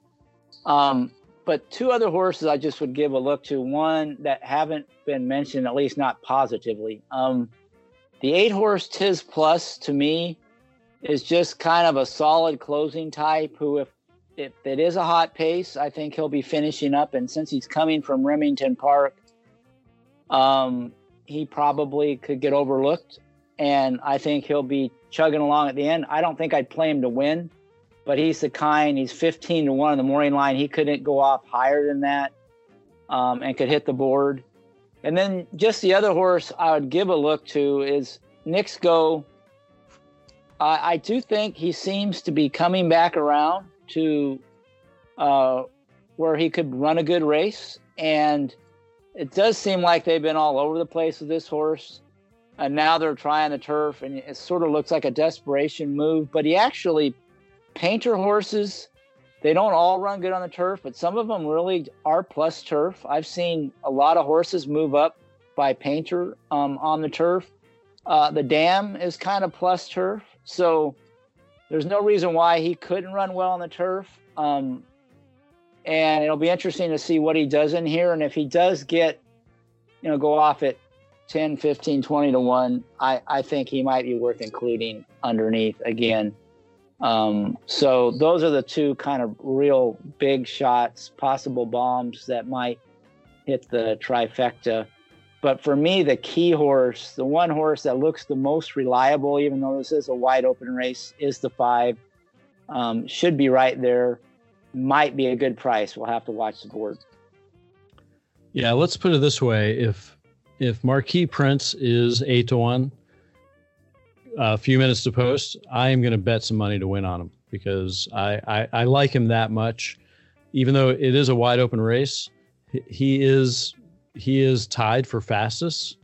Um, but two other horses I just would give a look to. One that haven't been mentioned, at least not positively. Um, the eight horse Tiz Plus to me is just kind of a solid closing type who if if it is a hot pace, I think he'll be finishing up. And since he's coming from Remington Park, um, he probably could get overlooked. And I think he'll be chugging along at the end. I don't think I'd play him to win, but he's the kind, he's 15 to 1 on the morning line. He couldn't go off higher than that um, and could hit the board. And then just the other horse I would give a look to is Knicks Go I do think he seems to be coming back around to uh, where he could run a good race. And it does seem like they've been all over the place with this horse. And now they're trying the turf, and it sort of looks like a desperation move. But he actually, Paynter horses they don't all run good on the turf, but some of them really are plus turf. I've seen a lot of horses move up by Paynter um, on the turf. Uh, the dam is kind of plus turf, so there's no reason why he couldn't run well on the turf. Um, and it'll be interesting to see what he does in here. And if he does get, you know, go off at 10, 15, 20 to 1, I, I think he might be worth including underneath again. Um, so those are the two kind of real big shots, possible bombs that might hit the trifecta. But for me, the key horse, the one horse that looks the most reliable, even though this is a wide open race, is the five. Um, should be right there. Might be a good price. We'll have to watch the board. Yeah, let's put it this way: if if Marquis Prince is eight to one, a few minutes to post, I am going to bet some money to win on him because I, I, I like him that much. Even though it is a wide open race, he is he is tied for fastest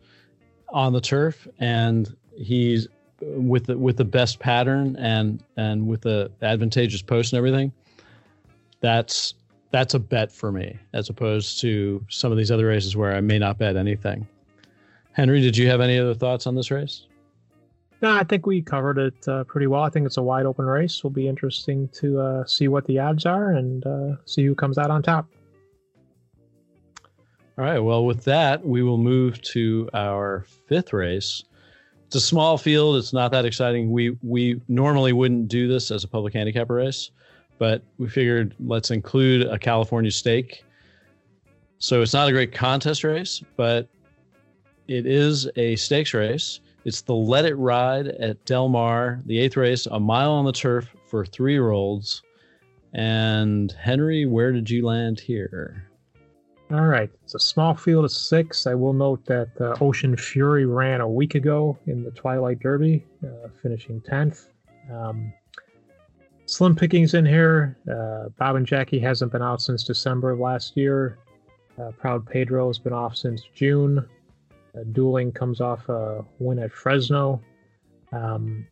on the turf, and he's with the with the best pattern and and with the advantageous post and everything. That's that's a bet for me, as opposed to some of these other races where I may not bet anything. Henry, did you have any other thoughts on this race? No, I think we covered it uh, pretty well. I think it's a wide open race. Will be interesting to uh, see what the odds are and uh, see who comes out on top. All right. Well, with that, we will move to our fifth race. It's a small field. It's not that exciting. We we normally wouldn't do this as a public handicapper race, but we figured let's include a California stake. So it's not a great contest race, but it is a stakes race. It's the Let It Ride at Del Mar, the eighth race, a mile on the turf for three year olds. And Henry, where did you land here? All right. It's a small field of six. I will note that uh, Ocean Fury ran a week ago in the Twilight Derby, uh, finishing 10th. Um, slim pickings in here. Uh, Bob and Jackie hasn't been out since December of last year. Uh, Proud Pedro has been off since June. Uh, dueling comes off a win at Fresno. Um,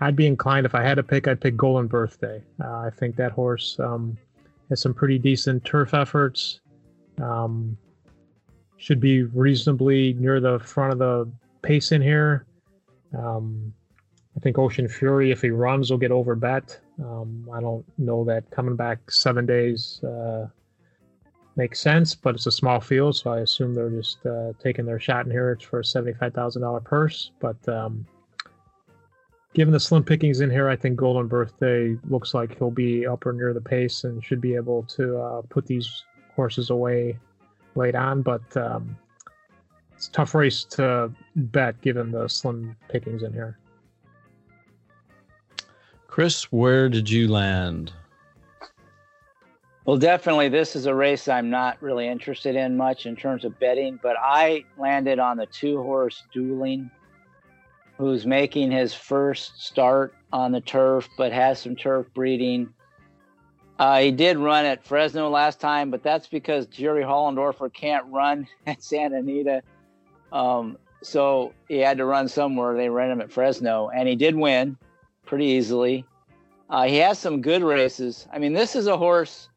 I'd be inclined if I had to pick, I'd pick Golden Birthday. Uh, I think that horse um, has some pretty decent turf efforts. Um, should be reasonably near the front of the pace in here. Um, I think Ocean Fury, if he runs, will get over bet. Um, I don't know that coming back seven days uh, makes sense, but it's a small field, so I assume they're just uh, taking their shot in here. It's for a seventy-five thousand dollar purse, but um, given the slim pickings in here, I think Golden Birthday looks like he'll be up or near the pace and should be able to uh, put these horses away late on. But um, it's a tough race to bet given the slim pickings in here. Chris, where did you land? Well, definitely, this is a race I'm not really interested in much in terms of betting, but I landed on the two horse dueling, who's making his first start on the turf, but has some turf breeding. Uh, he did run at Fresno last time, but that's because Jerry Hollendorfer can't run at Santa Anita. Um, so he had to run somewhere. They ran him at Fresno, and he did win pretty easily. Uh, he has some good races. I mean, this is a horse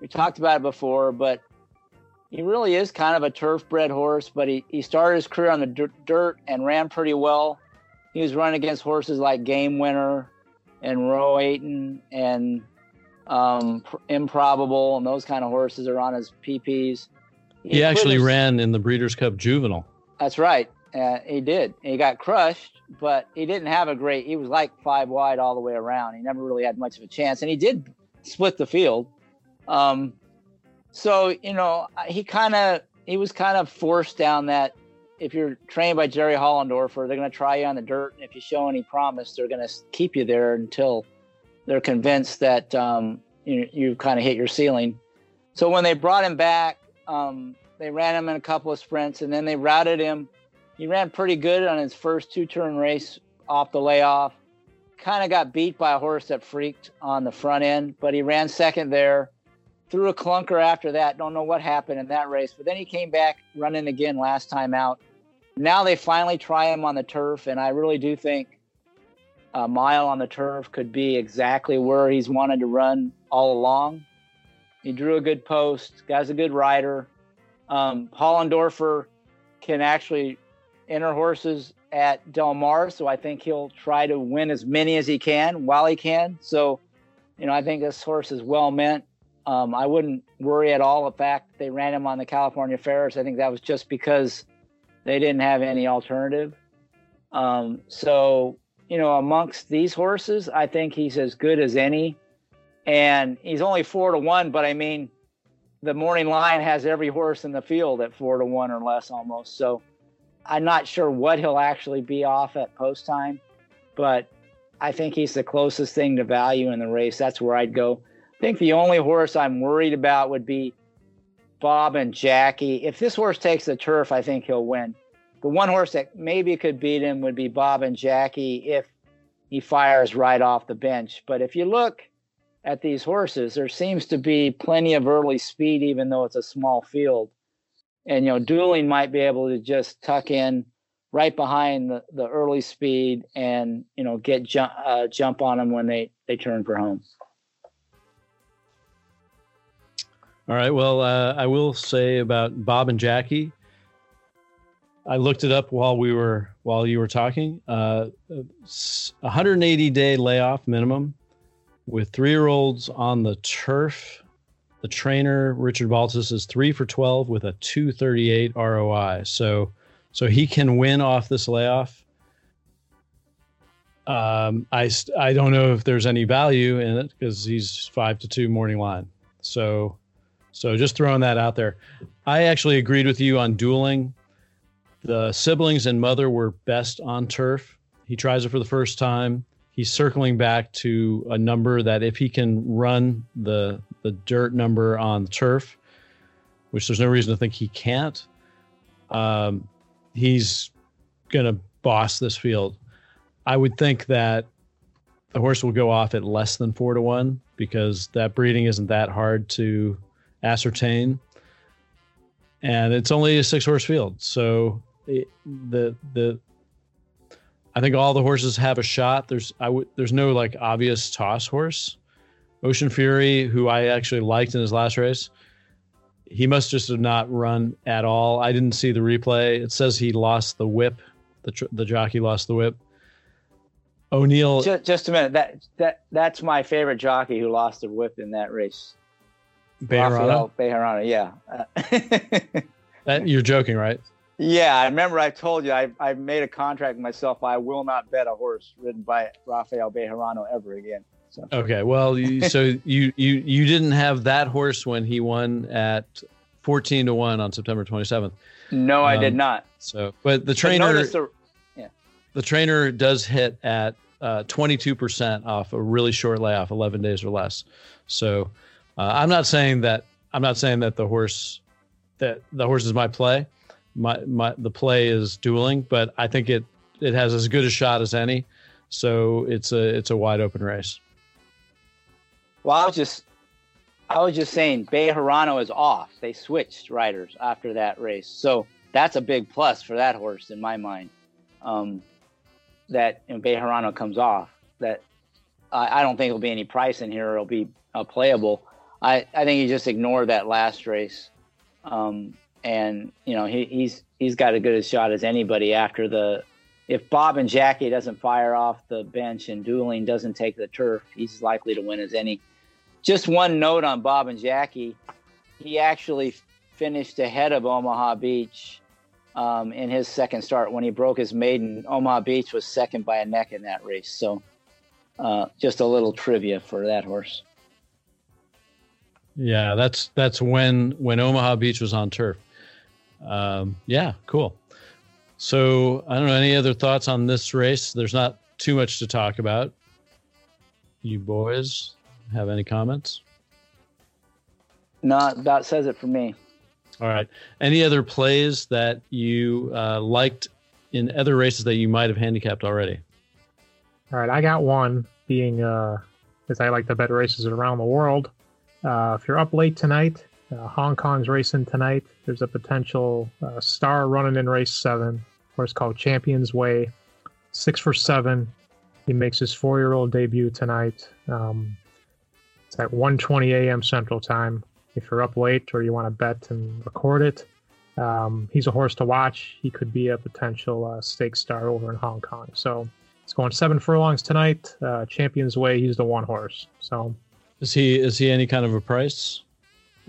we talked about it before, but he really is kind of a turf bred horse. But he, he started his career on the dirt and ran pretty well. He was running against horses like Game Winner and Rowayton and um, Improbable, and those kind of horses are on his PPs. He, he actually his, ran in the Breeders' Cup Juvenile. That's right. Uh, he did. He got crushed, but he didn't have a great. He was like five wide all the way around. He never really had much of a chance, and he did split the field. Um, so you know, he kind of he was kind of forced down that. If you're trained by Jerry Hollendorfer, they're going to try you on the dirt, and if you show any promise, they're going to keep you there until they're convinced that um, you you've kind of hit your ceiling. So when they brought him back, um, they ran him in a couple of sprints, and then they routed him. He ran pretty good on his first two-turn race off the layoff. Kind of got beat by a horse that freaked on the front end, but he ran second there threw a clunker after that. Don't know what happened in that race, but then he came back running again last time out. Now they finally try him on the turf, and I really do think a mile on the turf could be exactly where he's wanted to run all along. He drew a good post, guy's a good rider. Um, Hollendorfer can actually enter horses at Del Mar, so I think he'll try to win as many as he can while he can. So, you know, I think this horse is well meant. Um, I wouldn't worry at all the fact they ran him on the California Fairs. I think that was just because they didn't have any alternative. Um, so, you know, amongst these horses, I think he's as good as any. And he's only four to one, but I mean, the morning line has every horse in the field at four to one or less almost. So I'm not sure what he'll actually be off at post time, but I think he's the closest thing to value in the race. That's where I'd go. I think the only horse I'm worried about would be Bob and Jackie. If this horse takes the turf, I think he'll win. The one horse that maybe could beat him would be Bob and Jackie if he fires right off the bench. But if you look at these horses, there seems to be plenty of early speed, even though it's a small field. And, you know, dueling might be able to just tuck in right behind the, the early speed and, you know, get jump, uh, jump on them when they, they turn for home. All right. Well, uh, I will say about Bob and Jackie. I looked it up while we were while you were talking. Uh, 180 day layoff minimum with three year olds on the turf. The trainer Richard Baltas is three for 12 with a 238 ROI. So, so he can win off this layoff. Um, I I don't know if there's any value in it because he's five to two morning line. So so just throwing that out there. I actually agreed with you on dueling. The siblings and mother were best on turf. He tries it for the first time. He's circling back to a number that if he can run the the dirt number on turf, which there's no reason to think he can't, um, he's gonna boss this field. I would think that the horse will go off at less than four to one because that breeding isn't that hard to ascertain. And it's only a six horse field. So it, the, the, I think all the horses have a shot. There's, I would, there's no like obvious toss horse. Ocean Fury, who I actually liked in his last race, he must just have not run at all. I didn't see the replay. It says he lost the whip. The tr- the jockey lost the whip. O'Neill. Just, just, a minute. That that that's my favorite jockey who lost the whip in that race. Bejarano? Bejarano, yeah. that, you're joking, right? Yeah, I remember I told you I, I made a contract with myself. I will not bet a horse ridden by Rafael Bejarano ever again. So. Okay, well, you, so you you you didn't have that horse when he won at fourteen to one on September twenty seventh. No, I did um, not. So, but the trainer, the, yeah, the trainer does hit at uh, twenty two percent off a really short layoff, eleven days or less. So, uh, I'm not saying that I'm not saying that the horse that the horse is my play. My my the play is dueling, but I think it it has as good a shot as any. So it's a it's a wide open race. Well, I was just I was just saying Bejarano is off. They switched riders after that race. So that's a big plus for that horse in my mind. Um, that you know, comes off. That I, I, don't think there'll be any price in here. It'll be uh, playable. I, I think he just ignored that last race. Um, and you know he, he's he's got as good a shot as anybody after the if Bob and Jackie doesn't fire off the bench and dueling doesn't take the turf, he's likely to win as any. Just one note on Bob and Jackie, he actually finished ahead of Omaha Beach um, in his second start when he broke his maiden. Omaha Beach was second by a neck in that race, so uh, just a little trivia for that horse. Yeah, that's that's when when Omaha Beach was on turf. Um, yeah, cool. So I don't know any other thoughts on this race. There's not too much to talk about. You boys have any comments? Not that says it for me. All right. Any other plays that you uh, liked in other races that you might have handicapped already? All right, I got one being uh, as I like to bet races around the world. Uh, if you're up late tonight, uh, Hong Kong's racing tonight. There's a potential uh, star running in race seven, horse called Champions Way, six for seven, He makes his four-year-old debut tonight. Um, it's at 1:20 a.m. Central Time. If you're up late or you want to bet and record it, um, he's a horse to watch. He could be a potential uh, stake star over in Hong Kong. So it's going seven furlongs tonight. Uh, Champions Way. He's the one horse. So is he is he any kind of a price?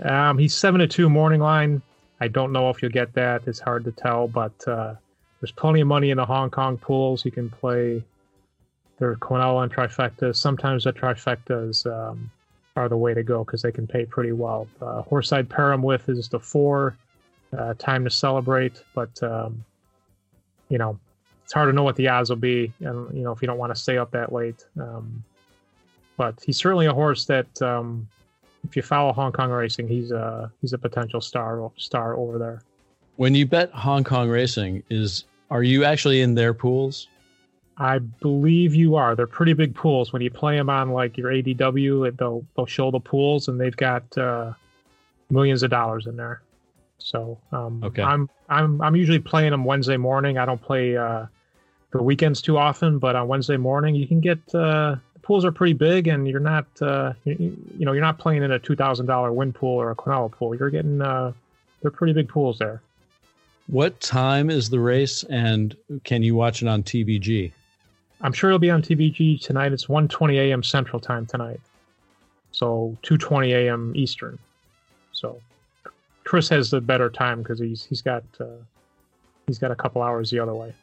Um, he's seven to two morning line. I don't know if you'll get that. It's hard to tell, but uh, there's plenty of money in the Hong Kong pools. You can play their Quinella and trifecta. Sometimes the trifectas um, are the way to go because they can pay pretty well. Uh, Horseside Param with is the four. Uh, time to celebrate, but um, you know it's hard to know what the odds will be, and you know if you don't want to stay up that late. Um, but he's certainly a horse that um, if you follow Hong Kong racing, he's a he's a potential star star over there. When you bet Hong Kong racing, is are you actually in their pools? I believe you are. They're pretty big pools. When you play them on like your ADW, they'll they'll show the pools, and they've got uh, millions of dollars in there. So um, okay. I'm I'm I'm usually playing them Wednesday morning. I don't play uh, the weekends too often, but on Wednesday morning you can get uh, pools are pretty big, and you're not uh, you, you, know you're not playing in a two thousand dollar win pool or a Quinella pool. You're getting uh, they're pretty big pools there. What time is the race, and can you watch it on TVG? I'm sure it'll be on TVG tonight. It's 1:20 a.m. Central Time tonight, so 2:20 a.m. Eastern. So Chris has the better time because he's he's got uh, he's got a couple hours the other way.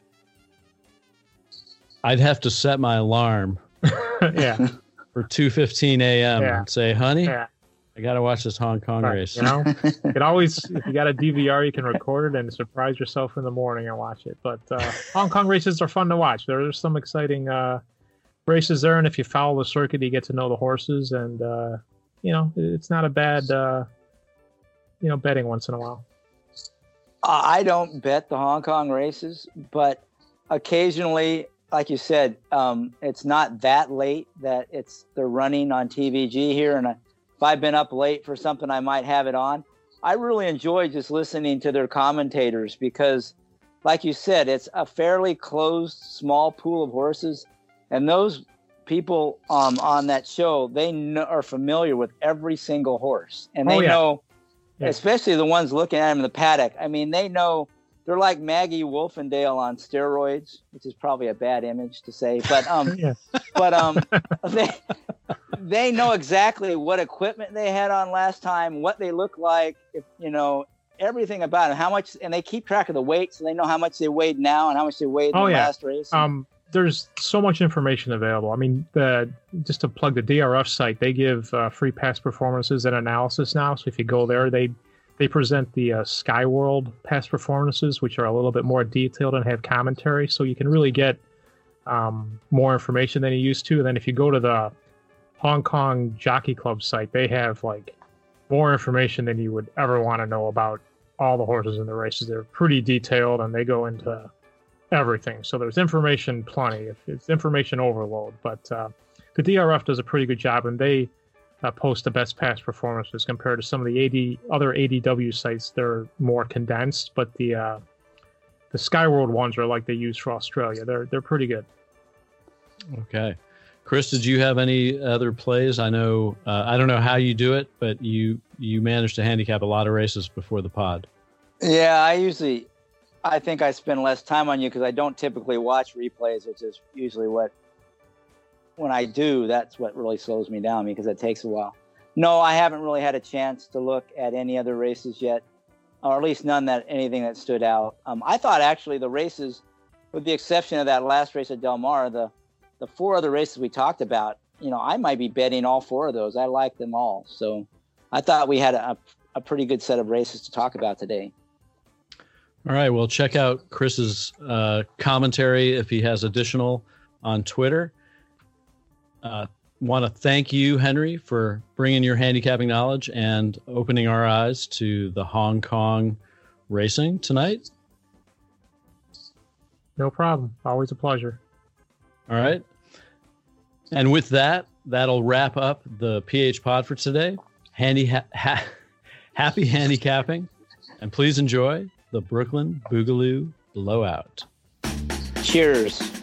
I'd have to set my alarm yeah. For two fifteen a.m. Yeah. Say, honey, yeah. I got to watch this Hong Kong right. race. You know, you can always if you got a DVR, you can record it and surprise yourself in the morning and watch it. But uh, Hong Kong races are fun to watch. There's some exciting uh, races there, and if you follow the circuit, you get to know the horses, and uh, you know, it's not a bad uh, you know betting once in a while. I don't bet the Hong Kong races, but occasionally like you said, um, it's not that late that it's they're running on TVG here, and if I've been up late for something, I might have it on. I really enjoy just listening to their commentators because, like you said, it's a fairly closed, small pool of horses, and those people um, on that show they know, are familiar with every single horse, and they oh, yeah. know, yeah. especially the ones looking at them in the paddock. I mean, they know they're like Maggie Wolfendale on steroids, which is probably a bad image to say, but um, yeah. but um, they they know exactly what equipment they had on last time, what they look like, if you know everything about them, how much, and they keep track of the weight, so they know how much they weighed now and how much they weighed in oh, the yeah. last race. Um, there's so much information available. I mean, the just to plug the DRF site, they give uh, free past performances and analysis now. So if you go there, they they present the uh, Sky World past performances, which are a little bit more detailed and have commentary, so you can really get um, more information than you used to. And then if you go to the Hong Kong Jockey Club site, they have like more information than you would ever want to know about all the horses in the races. They're pretty detailed and they go into everything. So there's information plenty. It's information overload, but uh, the DRF does a pretty good job, and they uh, post the best past performances compared to some of the AD other ADW sites. They're more condensed, but the uh, the Skyworld ones are like they use for Australia. They're they're pretty good. Okay, Chris, did you have any other plays? I know uh, I don't know how you do it, but you you managed to handicap a lot of races before the pod. Yeah, I usually I think I spend less time on you because I don't typically watch replays, which is usually what when I do, that's what really slows me down because it takes a while. No, I haven't really had a chance to look at any other races yet, or at least none that anything that stood out. Um, I thought actually the races, with the exception of that last race at Del Mar, the the four other races we talked about, you know, I might be betting all four of those. I like them all, so I thought we had a, a pretty good set of races to talk about today. All right, well, check out Chris's uh, commentary if he has additional on Twitter. Uh, want to thank you, Henry, for bringing your handicapping knowledge and opening our eyes to the Hong Kong racing tonight. No problem. Always a pleasure. All right. And with that, that'll wrap up the PH pod for today. Handy ha- ha- happy handicapping, and please enjoy the Brooklyn Boogaloo blowout. Cheers.